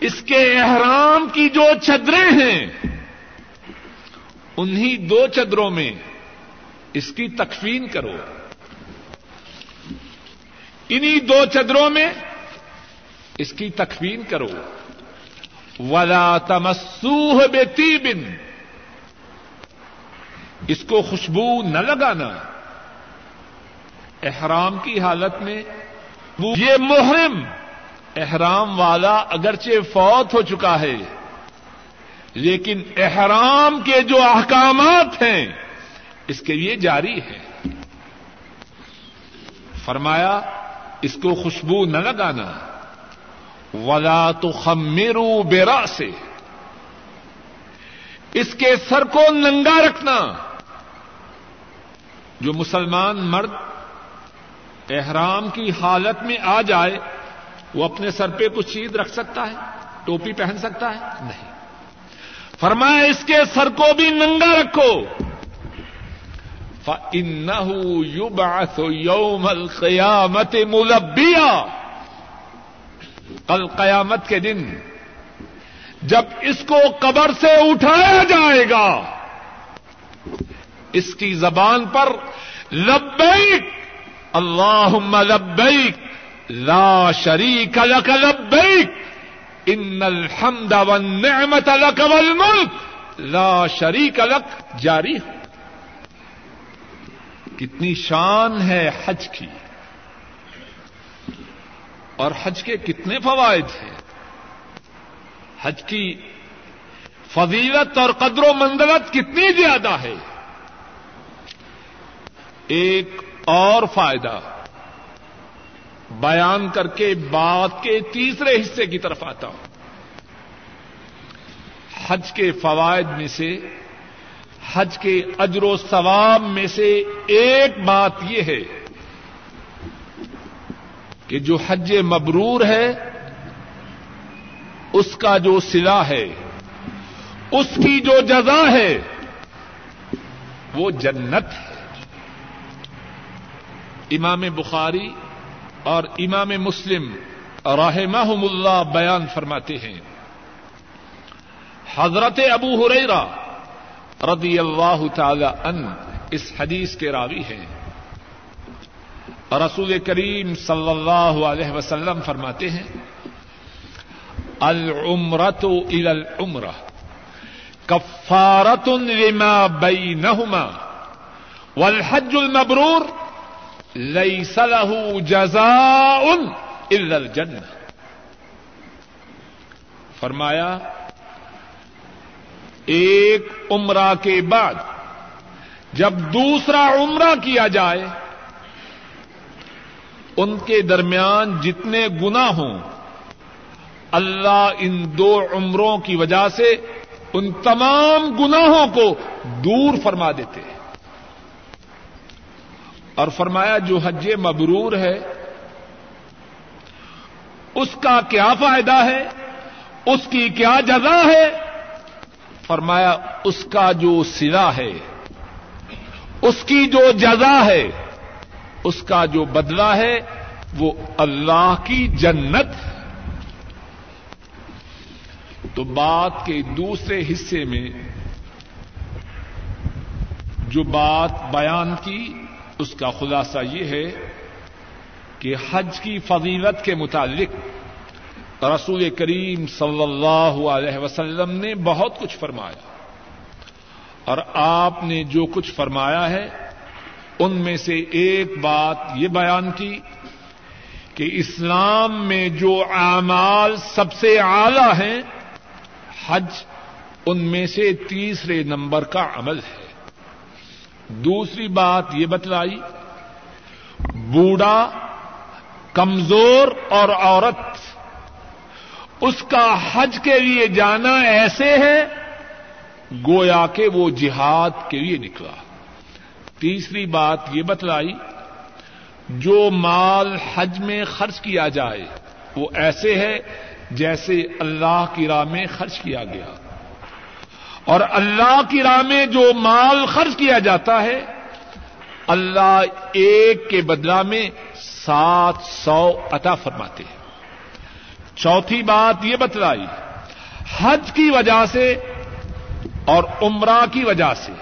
اس کے احرام کی جو چدریں ہیں، انہی دو چدروں میں اس کی تکفین کرو۔ انہی دو چدروں میں اس کی تکفین کرو۔ ولا تمسوہ بے بن اس کو خوشبو نہ لگانا۔ احرام کی حالت میں یہ محرم احرام والا اگرچہ فوت ہو چکا ہے، لیکن احرام کے جو احکامات ہیں، اس کے لیے جاری ہے فرمایا، اس کو خوشبو نہ لگانا۔ ولا تو خمیرو بیرا سے اس کے سر کو ننگا رکھنا۔ جو مسلمان مرد احرام کی حالت میں آ جائے، وہ اپنے سر پہ کچھ چیز رکھ سکتا ہے، ٹوپی پہن سکتا ہے؟ نہیں۔ فرمایا، اس کے سر کو بھی ننگا رکھو۔ يُبْعَثُ يَوْمَ الْقِيَامَةِ مُلَبِّيًا۔ کل قیامت کے دن، جب اس کو قبر سے اٹھایا جائے گا۔ اس کی زبان پر لبیک۔ اللہم لبیک، لا شریک لک لبیک، ان الحمد والنعمت لک والملک، لا شریک لک، جاری ہو۔ کتنی شان ہے حج کی۔ اور حج کے کتنے فوائد ہیں۔ حج کی فضیلت اور قدر و منزلت کتنی زیادہ ہے۔ ایک اور فائدہ۔ بیان کر کے بات کے تیسرے حصے کی طرف آتا ہوں۔ حج کے فوائد میں سے، حج کے اجر و ثواب میں سے ایک بات یہ ہے کہ جو حج مبرور ہے، اس کا جو سلا ہے، اس کی جو جزا ہے، وہ جنت ہے۔ امام بخاری اور امام مسلم رحمہم اللہ بیان فرماتے ہیں۔ حضرت ابو ہریرا رضی اللہ تعالی ان اس حدیث کے راوی ہیں۔ رسول کریم صلی اللہ علیہ وسلم فرماتے ہیں العمرت الى العمرہ کفارت لما بینہما والحج المبرور لیس له جزاء الا الجنہ فرمایا، ایک عمرہ کے بعد جب دوسرا عمرہ کیا جائے، ان کے درمیان جتنے گنا ہوں، اللہ ان دو عمروں کی وجہ سے ان تمام گناہوں کو دور فرما دیتے ہیں۔ اور فرمایا جو حج مبرور ہے، اس کا کیا فائدہ ہے؟ اس کی کیا جگہ ہے؟ فرمایا اس کا جو سلا ہے، اس کی جو جزا ہے، اس کا جو بدلہ ہے، وہ اللہ کی جنت۔ ہے تو بات کے دوسرے حصے میں جو بات بیان کی اس کا خلاصہ یہ ہے کہ حج کی فضیلت کے متعلق رسول کریم صلی اللہ علیہ وسلم نے بہت کچھ فرمایا اور آپ نے جو کچھ فرمایا ہے ان میں سے ایک بات یہ بیان کی کہ اسلام میں جو اعمال سب سے اعلی ہیں، حج ان میں سے تیسرے نمبر کا عمل ہے۔ دوسری بات یہ بتلائی، بوڑھا، کمزور اور عورت، اس کا حج کے لیے جانا ایسے ہے گویا کہ وہ جہاد کے لیے نکلا۔ تیسری بات یہ بتلائی، جو مال حج میں خرچ کیا جائے، وہ ایسے ہے جیسے اللہ کی راہ میں خرچ کیا گیا۔ اور اللہ کی راہ میں جو مال خرچ کیا جاتا ہے، اللہ ایک کے بدلا میں سات سو عطا فرماتے ہیں۔ چوتھی بات یہ بتلائی، حج کی وجہ سے اور عمرہ کی وجہ سے،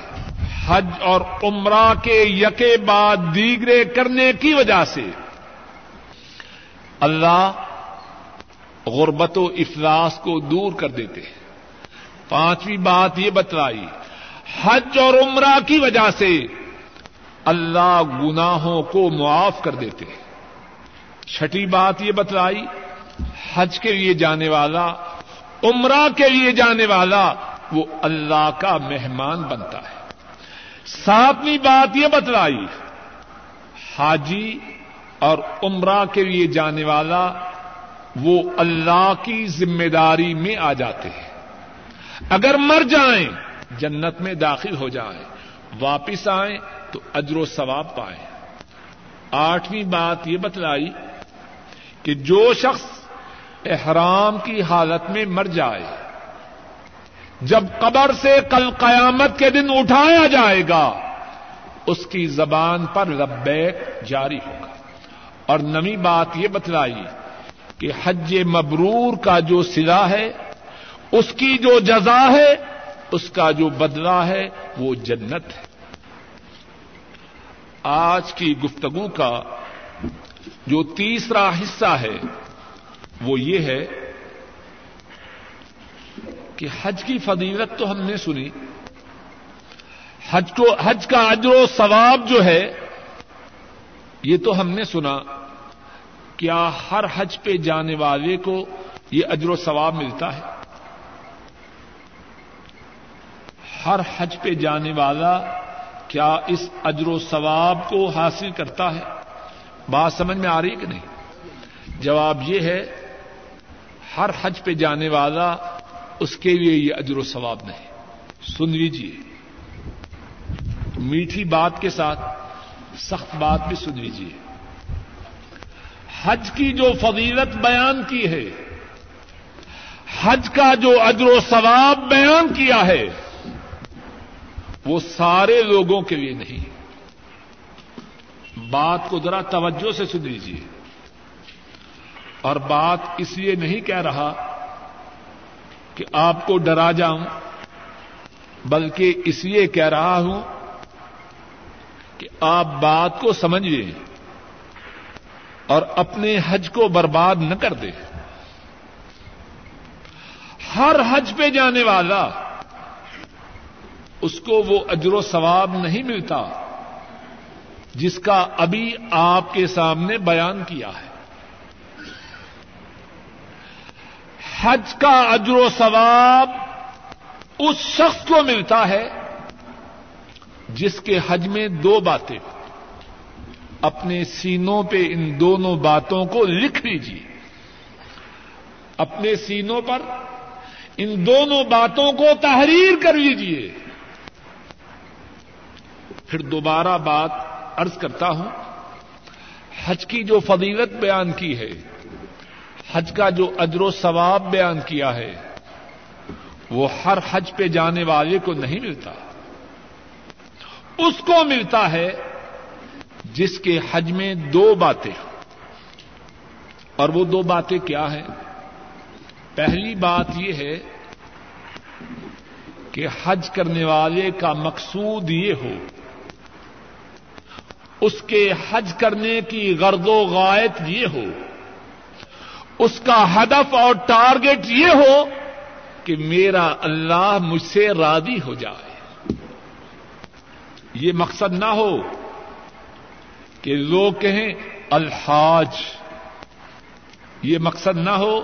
حج اور عمرہ کے یکے بعد دیگرے کرنے کی وجہ سے اللہ غربت و افلاس کو دور کر دیتے ہیں۔ پانچویں بات یہ بتلائی، حج اور عمرہ کی وجہ سے اللہ گناہوں کو معاف کر دیتے ہیں۔ چھٹی بات یہ بتلائی، حج کے لیے جانے والا، عمرہ کے لیے جانے والا وہ اللہ کا مہمان بنتا ہے۔ ساتویں بات یہ بتلائی، حاجی اور عمرہ کے لیے جانے والا وہ اللہ کی ذمہ داری میں آ جاتے ہیں۔ اگر مر جائیں، جنت میں داخل ہو جائیں، واپس آئیں تو اجر و ثواب پائیں۔ آٹھویں بات یہ بتلائی کہ جو شخص احرام کی حالت میں مر جائے، جب قبر سے کل قیامت کے دن اٹھایا جائے گا، اس کی زبان پر لبیک جاری ہوگا۔ اور نوی بات یہ بتلائی کہ حج مبرور کا جو سلا ہے اس کی جو جزا ہے، اس کا جو بدلہ ہے، وہ جنت ہے۔ آج کی گفتگو کا جو تیسرا حصہ ہے، وہ یہ ہے کہ حج کی فضیلت تو ہم نے سنی۔ حج کو، حج کا اجر و ثواب جو ہے، یہ تو ہم نے سنا۔ کیا ہر حج پہ جانے والے کو یہ اجر و ثواب ملتا ہے؟ ہر حج پہ جانے والا کیا اس اجر و ثواب کو حاصل کرتا ہے؟ بات سمجھ میں آ رہی کہ نہیں؟ جواب یہ ہے، ہر حج پہ جانے والا اس کے لیے یہ اجر و ثواب نہیں۔ سن لیجیے میٹھی بات کے ساتھ سخت بات بھی سن لیجیے حج کی جو فضیلت بیان کی ہے، حج کا جو اجر و ثواب بیان کیا ہے وہ سارے لوگوں کے لیے نہیں بات کو ذرا توجہ سے سن لیجیے اور بات اس لیے نہیں کہہ رہا کہ آپ کو ڈرا جاؤں بلکہ اس لیے کہہ رہا ہوں کہ آپ بات کو سمجھیں اور اپنے حج کو برباد نہ کر دیں ہر حج پہ جانے والا اس کو وہ اجر و ثواب نہیں ملتا جس کا ابھی آپ کے سامنے بیان کیا ہے۔ حج کا اجر و ثواب اس شخص کو ملتا ہے جس کے حج میں دو باتیں۔ اپنے سینوں پہ ان دونوں باتوں کو لکھ لیجیے اپنے سینوں پر ان دونوں باتوں کو تحریر کر لیجیے پھر دوبارہ بات ارض کرتا ہوں۔ حج کی جو فضیلت بیان کی ہے، حج کا جو اجر و ثواب بیان کیا ہے، وہ ہر حج پہ جانے والے کو نہیں ملتا۔ اس کو ملتا ہے جس کے حج میں دو باتیں اور وہ دو باتیں کیا ہیں؟ پہلی بات یہ ہے کہ حج کرنے والے کا مقصود یہ ہو اس کے حج کرنے کی غرض و غائط یہ ہو، اس کا ہدف اور ٹارگٹ یہ ہو کہ میرا اللہ مجھ سے راضی ہو جائے۔ یہ مقصد نہ ہو کہ لوگ کہیں الحاج، یہ مقصد نہ ہو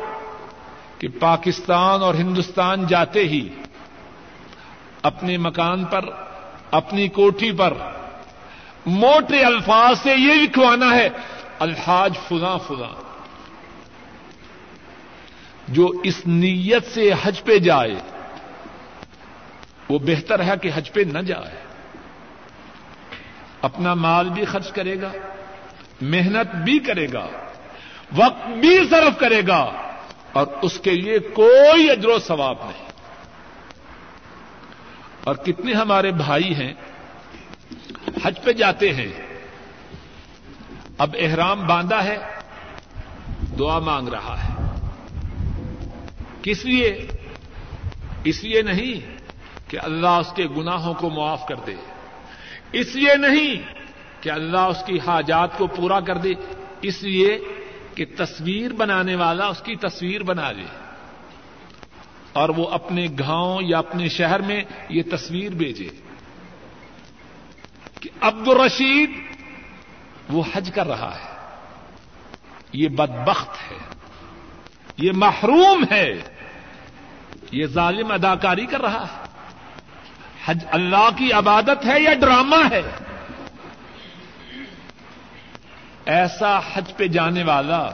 کہ پاکستان اور ہندوستان جاتے ہی اپنے مکان پر، اپنی کوٹھی پر موٹے الفاظ سے یہ لکھوانا ہے، الحاج فلاں فلاں۔ جو اس نیت سے حج پہ جائے، وہ بہتر ہے کہ حج پہ نہ جائے۔ اپنا مال بھی خرچ کرے گا، محنت بھی کرے گا، وقت بھی صرف کرے گا، اور اس کے لیے کوئی اجر و ثواب نہیں۔ اور کتنے ہمارے بھائی ہیں حج پہ جاتے ہیں۔ اب احرام باندھا ہے، دعا مانگ رہا ہے۔ کس لیے؟ اس لیے نہیں کہ اللہ اس کے گناہوں کو معاف کر دے۔ اس لیے نہیں کہ اللہ اس کی حاجات کو پورا کر دے۔ اس لیے کہ تصویر بنانے والا اس کی تصویر بنا لے۔ اور وہ اپنے گاؤں یا اپنے شہر میں یہ تصویر بھیجے۔ کہ عبد الرشید وہ حج کر رہا ہے۔ یہ بدبخت ہے۔ یہ محروم ہے۔ یہ ظالم اداکاری کر رہا ہے۔ حج اللہ کی عبادت ہے یا ڈرامہ ہے؟ ایسا حج پہ جانے والا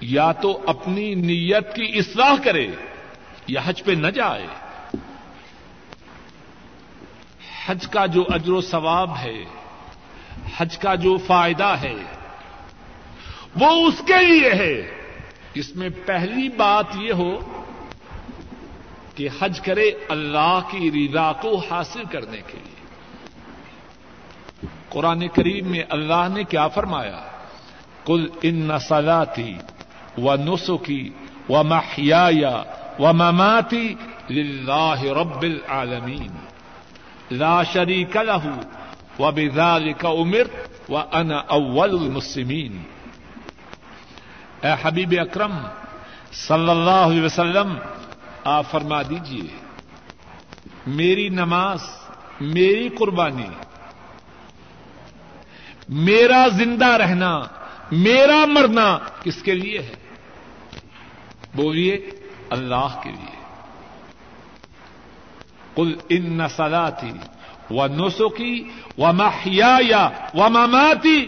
یا تو اپنی نیت کی اصلاح کرے یا حج پہ نہ جائے۔ حج کا جو اجر و ثواب ہے، حج کا جو فائدہ ہے، وہ اس کے لیے ہے۔ اس میں پہلی بات یہ ہو کہ حج کرے اللہ کی رضا کو حاصل کرنے کے لیے۔ قرآن کریم میں اللہ نے کیا فرمایا؟ کل ان نسلاتی و نسخی و محیا و مماتی لاہ رب العالمین۔ لا شریک له و امرت و اول المسلمین اے حبیب اکرم، صلی اللہ علیہ وسلم، آپ فرما دیجیے میری نماز، میری قربانی، میرا زندہ رہنا، میرا مرنا کس کے لیے ہے؟ بولیے اللہ کے لیے۔ کل ان نسلاتی و نسخی و محیا و مماتی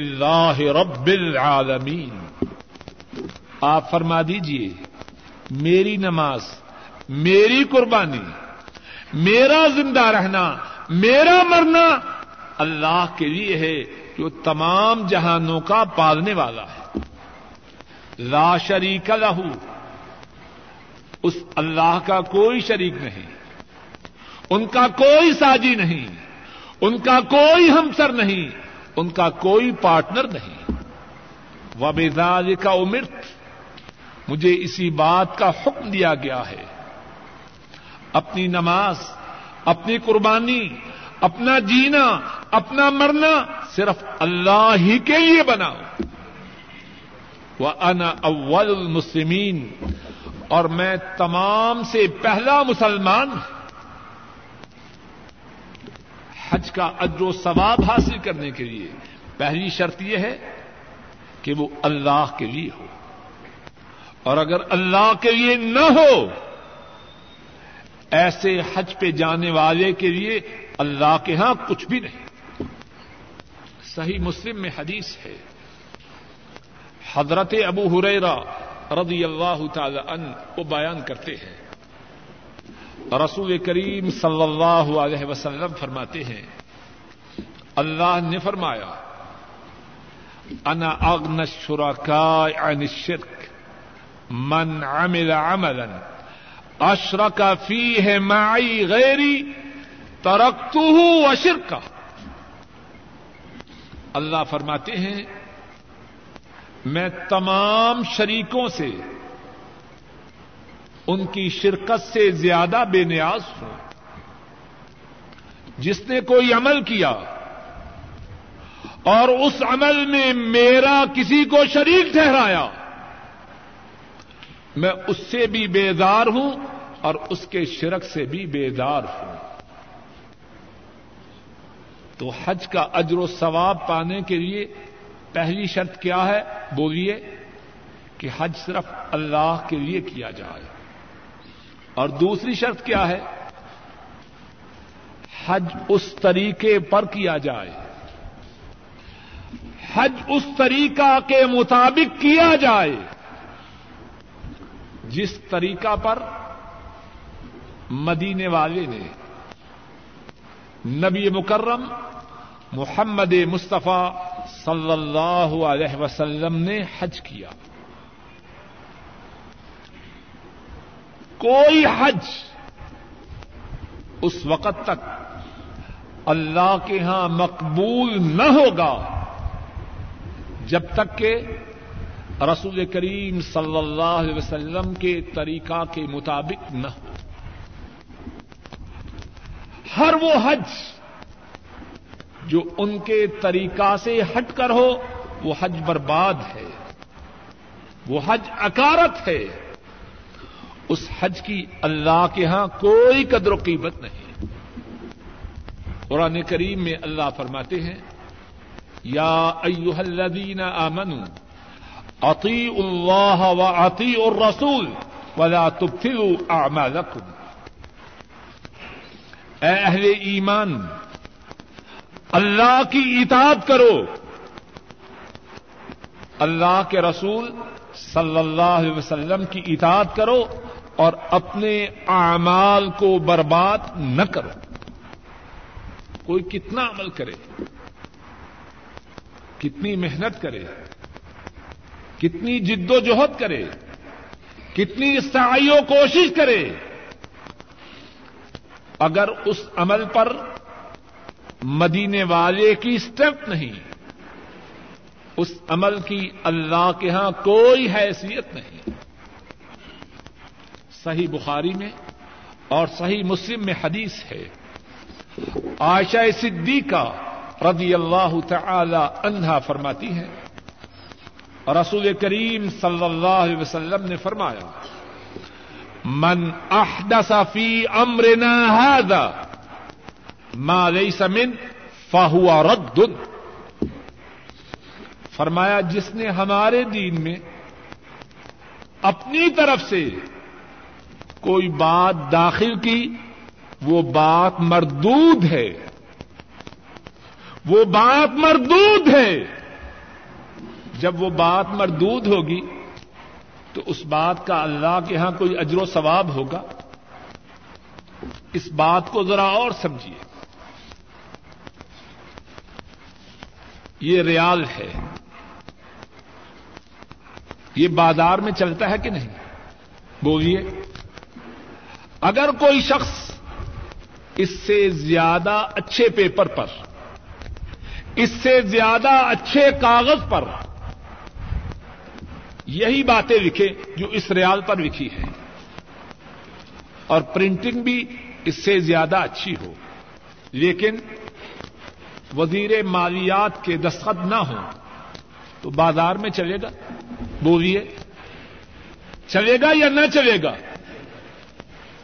لاہ رب العالمین آپ فرما دیجیے میری نماز، میری قربانی، میرا زندہ رہنا، میرا مرنا اللہ کے لیے ہے جو تمام جہانوں کا پالنے والا ہے۔ لا شریک لہو، اس اللہ کا کوئی شریک نہیں۔ ان کا کوئی ساجی نہیں، ان کا کوئی ہمسر نہیں، ان کا کوئی پارٹنر نہیں۔ وبیزاد کا امرت مجھے اسی بات کا حکم دیا گیا ہے۔ اپنی نماز، اپنی قربانی، اپنا جینا، اپنا مرنا صرف اللہ ہی کے لیے بناؤ۔ وہ ان اول المسلمین اور میں تمام سے پہلا مسلمان ہوں۔ حج کا اجر و ثواب حاصل کرنے کے لیے۔ پہلی شرط یہ ہے کہ وہ اللہ کے لیے ہو۔ اور اگر اللہ کے لیے نہ ہو، ایسے حج پہ جانے والے کے لیے اللہ کے ہاں کچھ بھی نہیں۔ صحیح مسلم میں حدیث ہے، حضرت ابو ہریرا رضی اللہ تعالی عنہ وہ بیان کرتے ہیں۔ رسول کریم صلی اللہ علیہ وسلم فرماتے ہیں، اللہ نے فرمایا، انا اغن الشركاء عن الشرك من عمل عملا اشرك فيه معي غيري تركته وشركه اللہ فرماتے ہیں، میں تمام شریکوں سے ان کی شرکت سے زیادہ بے نیاز ہوں۔ جس نے کوئی عمل کیا اور اس عمل میں میرا کسی کو شریک ٹھہرایا، میں اس سے بھی بیدار ہوں اور اس کے شرک سے بھی بیدار ہوں۔ تو حج کا اجر و ثواب پانے کے لیے پہلی شرط کیا ہے؟ بولیے کہ حج صرف اللہ کے لیے کیا جائے۔ اور دوسری شرط کیا ہے؟ حج اس طریقے پر کیا جائے۔ حج اس طریقہ کے مطابق کیا جائے۔ جس طریقہ پر مدینے والے نے نبی مکرم محمد مصطفیٰ صلی اللہ علیہ وسلم نے حج کیا۔ کوئی حج اس وقت تک اللہ کے ہاں مقبول نہ ہوگا جب تک کہ رسول کریم صلی اللہ علیہ وسلم کے طریقہ کے مطابق نہ ہو۔ ہر وہ حج جو ان کے طریقہ سے ہٹ کر ہو، وہ حج برباد ہے، وہ حج اکارت ہے۔ اس حج کی اللہ کے ہاں کوئی قدر و قیمت نہیں۔ قرآن کریم میں اللہ فرماتے ہیں، یا ایوہ الذین آمنوا اطیعوا اللہ و اطیعوا الرسول ولا تبتلوا اعمالکم۔ اے اہل ایمان، اللہ کی اطاعت کرو۔ اللہ کے رسول صلی اللہ علیہ وسلم کی اطاعت کرو۔ اور اپنے اعمال کو برباد نہ کرو۔ کوئی کتنا عمل کرے، کتنی محنت کرے، کتنی جد و جہد کرے، کتنی سعی و کوشش کرے، اگر اس عمل پر مدینے والے کی اسٹیپ نہیں، اس عمل کی اللہ کے ہاں کوئی حیثیت نہیں۔ صحیح بخاری میں اور صحیح مسلم میں حدیث ہے۔ عائشہ صدیقہ رضی اللہ تعالی عنہا فرماتی ہے رسول کریم صلی اللہ علیہ وسلم نے فرمایا، من احدث فی امرنا هذا ما ليس من فهو رد۔ فرمایا، جس نے ہمارے دین میں اپنی طرف سے کوئی بات داخل کی، وہ بات مردود ہے۔ وہ بات مردود ہے۔ جب وہ بات مردود ہوگی، تو اس بات کا اللہ کے ہاں کوئی اجر و ثواب ہوگا۔ اس بات کو ذرا اور سمجھیے۔ یہ ریال ہے۔ یہ بازار میں چلتا ہے کہ نہیں؟ بولیے۔ اگر کوئی شخص اس سے زیادہ اچھے پیپر پر، اس سے زیادہ اچھے کاغذ پر یہی باتیں لکھے جو اس ریال پر لکھی ہے اور پرنٹنگ بھی اس سے زیادہ اچھی ہو، لیکن وزیر مالیات کے دستخط نہ ہوں تو بازار میں چلے گا؟ بولیے، چلے گا یا نہ چلے گا؟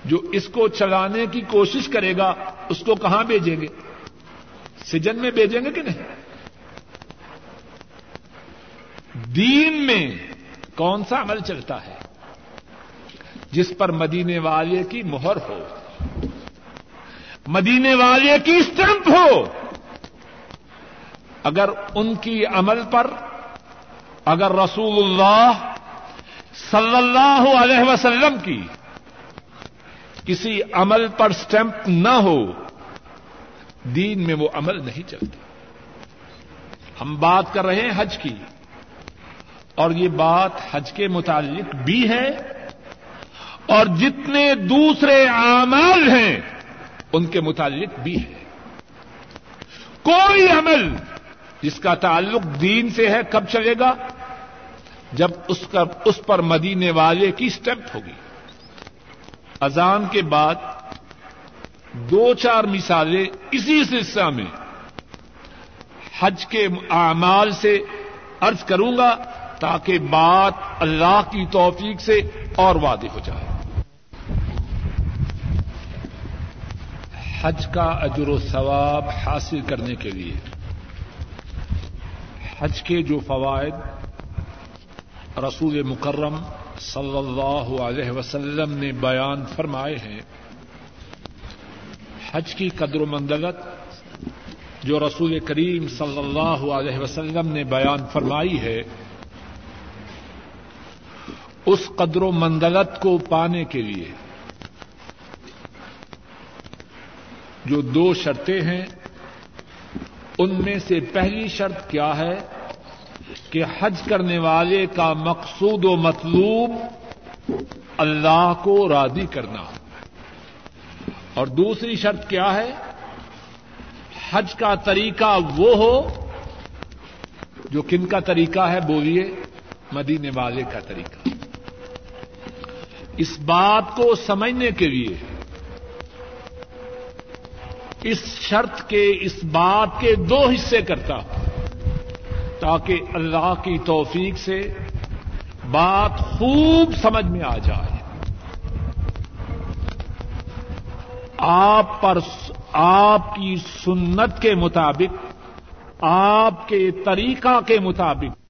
جو اس کو چلانے کی کوشش کرے گا، اس کو کہاں بھیجیں گے؟ سجن میں بھیجیں گے کہ نہیں؟ دین میں کون سا عمل چلتا ہے؟ جس پر مدینے والے کی مہر ہو، مدینے والے کی اسٹمپ ہو، اگر ان کی عمل پر، اگر رسول اللہ صلی اللہ علیہ وسلم کی کسی عمل پر اسٹمپ نہ ہو، دین میں وہ عمل نہیں چلتا ہم بات کر رہے ہیں حج کی، اور یہ بات حج کے متعلق بھی ہے، اور جتنے دوسرے اعمال ہیں، ان کے متعلق بھی ہے۔ کوئی عمل جس کا تعلق دین سے ہے، کب چلے گا؟ جب اس کا، اس پر مدینے والے کی اسٹیپ ہوگی۔ اذان کے بعد دو چار مثالیں اسی سلسلہ میں حج کے اعمال سے ارض کروں گا تاکہ بات اللہ کی توفیق سے اور واضح ہو جائے۔ حج کا اجر و ثواب حاصل کرنے کے لیے حج کے جو فوائد رسول مکرم صلی اللہ علیہ وسلم نے بیان فرمائے ہیں، حج کی قدر و مندلت جو رسول کریم صلی اللہ علیہ وسلم نے بیان فرمائی ہے، اس قدر و مندلت کو پانے کے لیے جو دو شرطیں ہیں، ان میں سے پہلی شرط کیا ہے؟ کہ حج کرنے والے کا مقصود و مطلوب اللہ کو راضی کرنا۔ اور دوسری شرط کیا ہے؟ حج کا طریقہ وہ ہو جو کن کا طریقہ ہے بولیے؟ مدینے والے کا طریقہ۔ اس بات کو سمجھنے کے لیے اس شرط کے اس بات کے دو حصے کرتا ہوں۔ تاکہ اللہ کی توفیق سے بات خوب سمجھ میں آ جائے۔ آپ پر آپ کی سنت کے مطابق، آپ کے طریقہ کے مطابق۔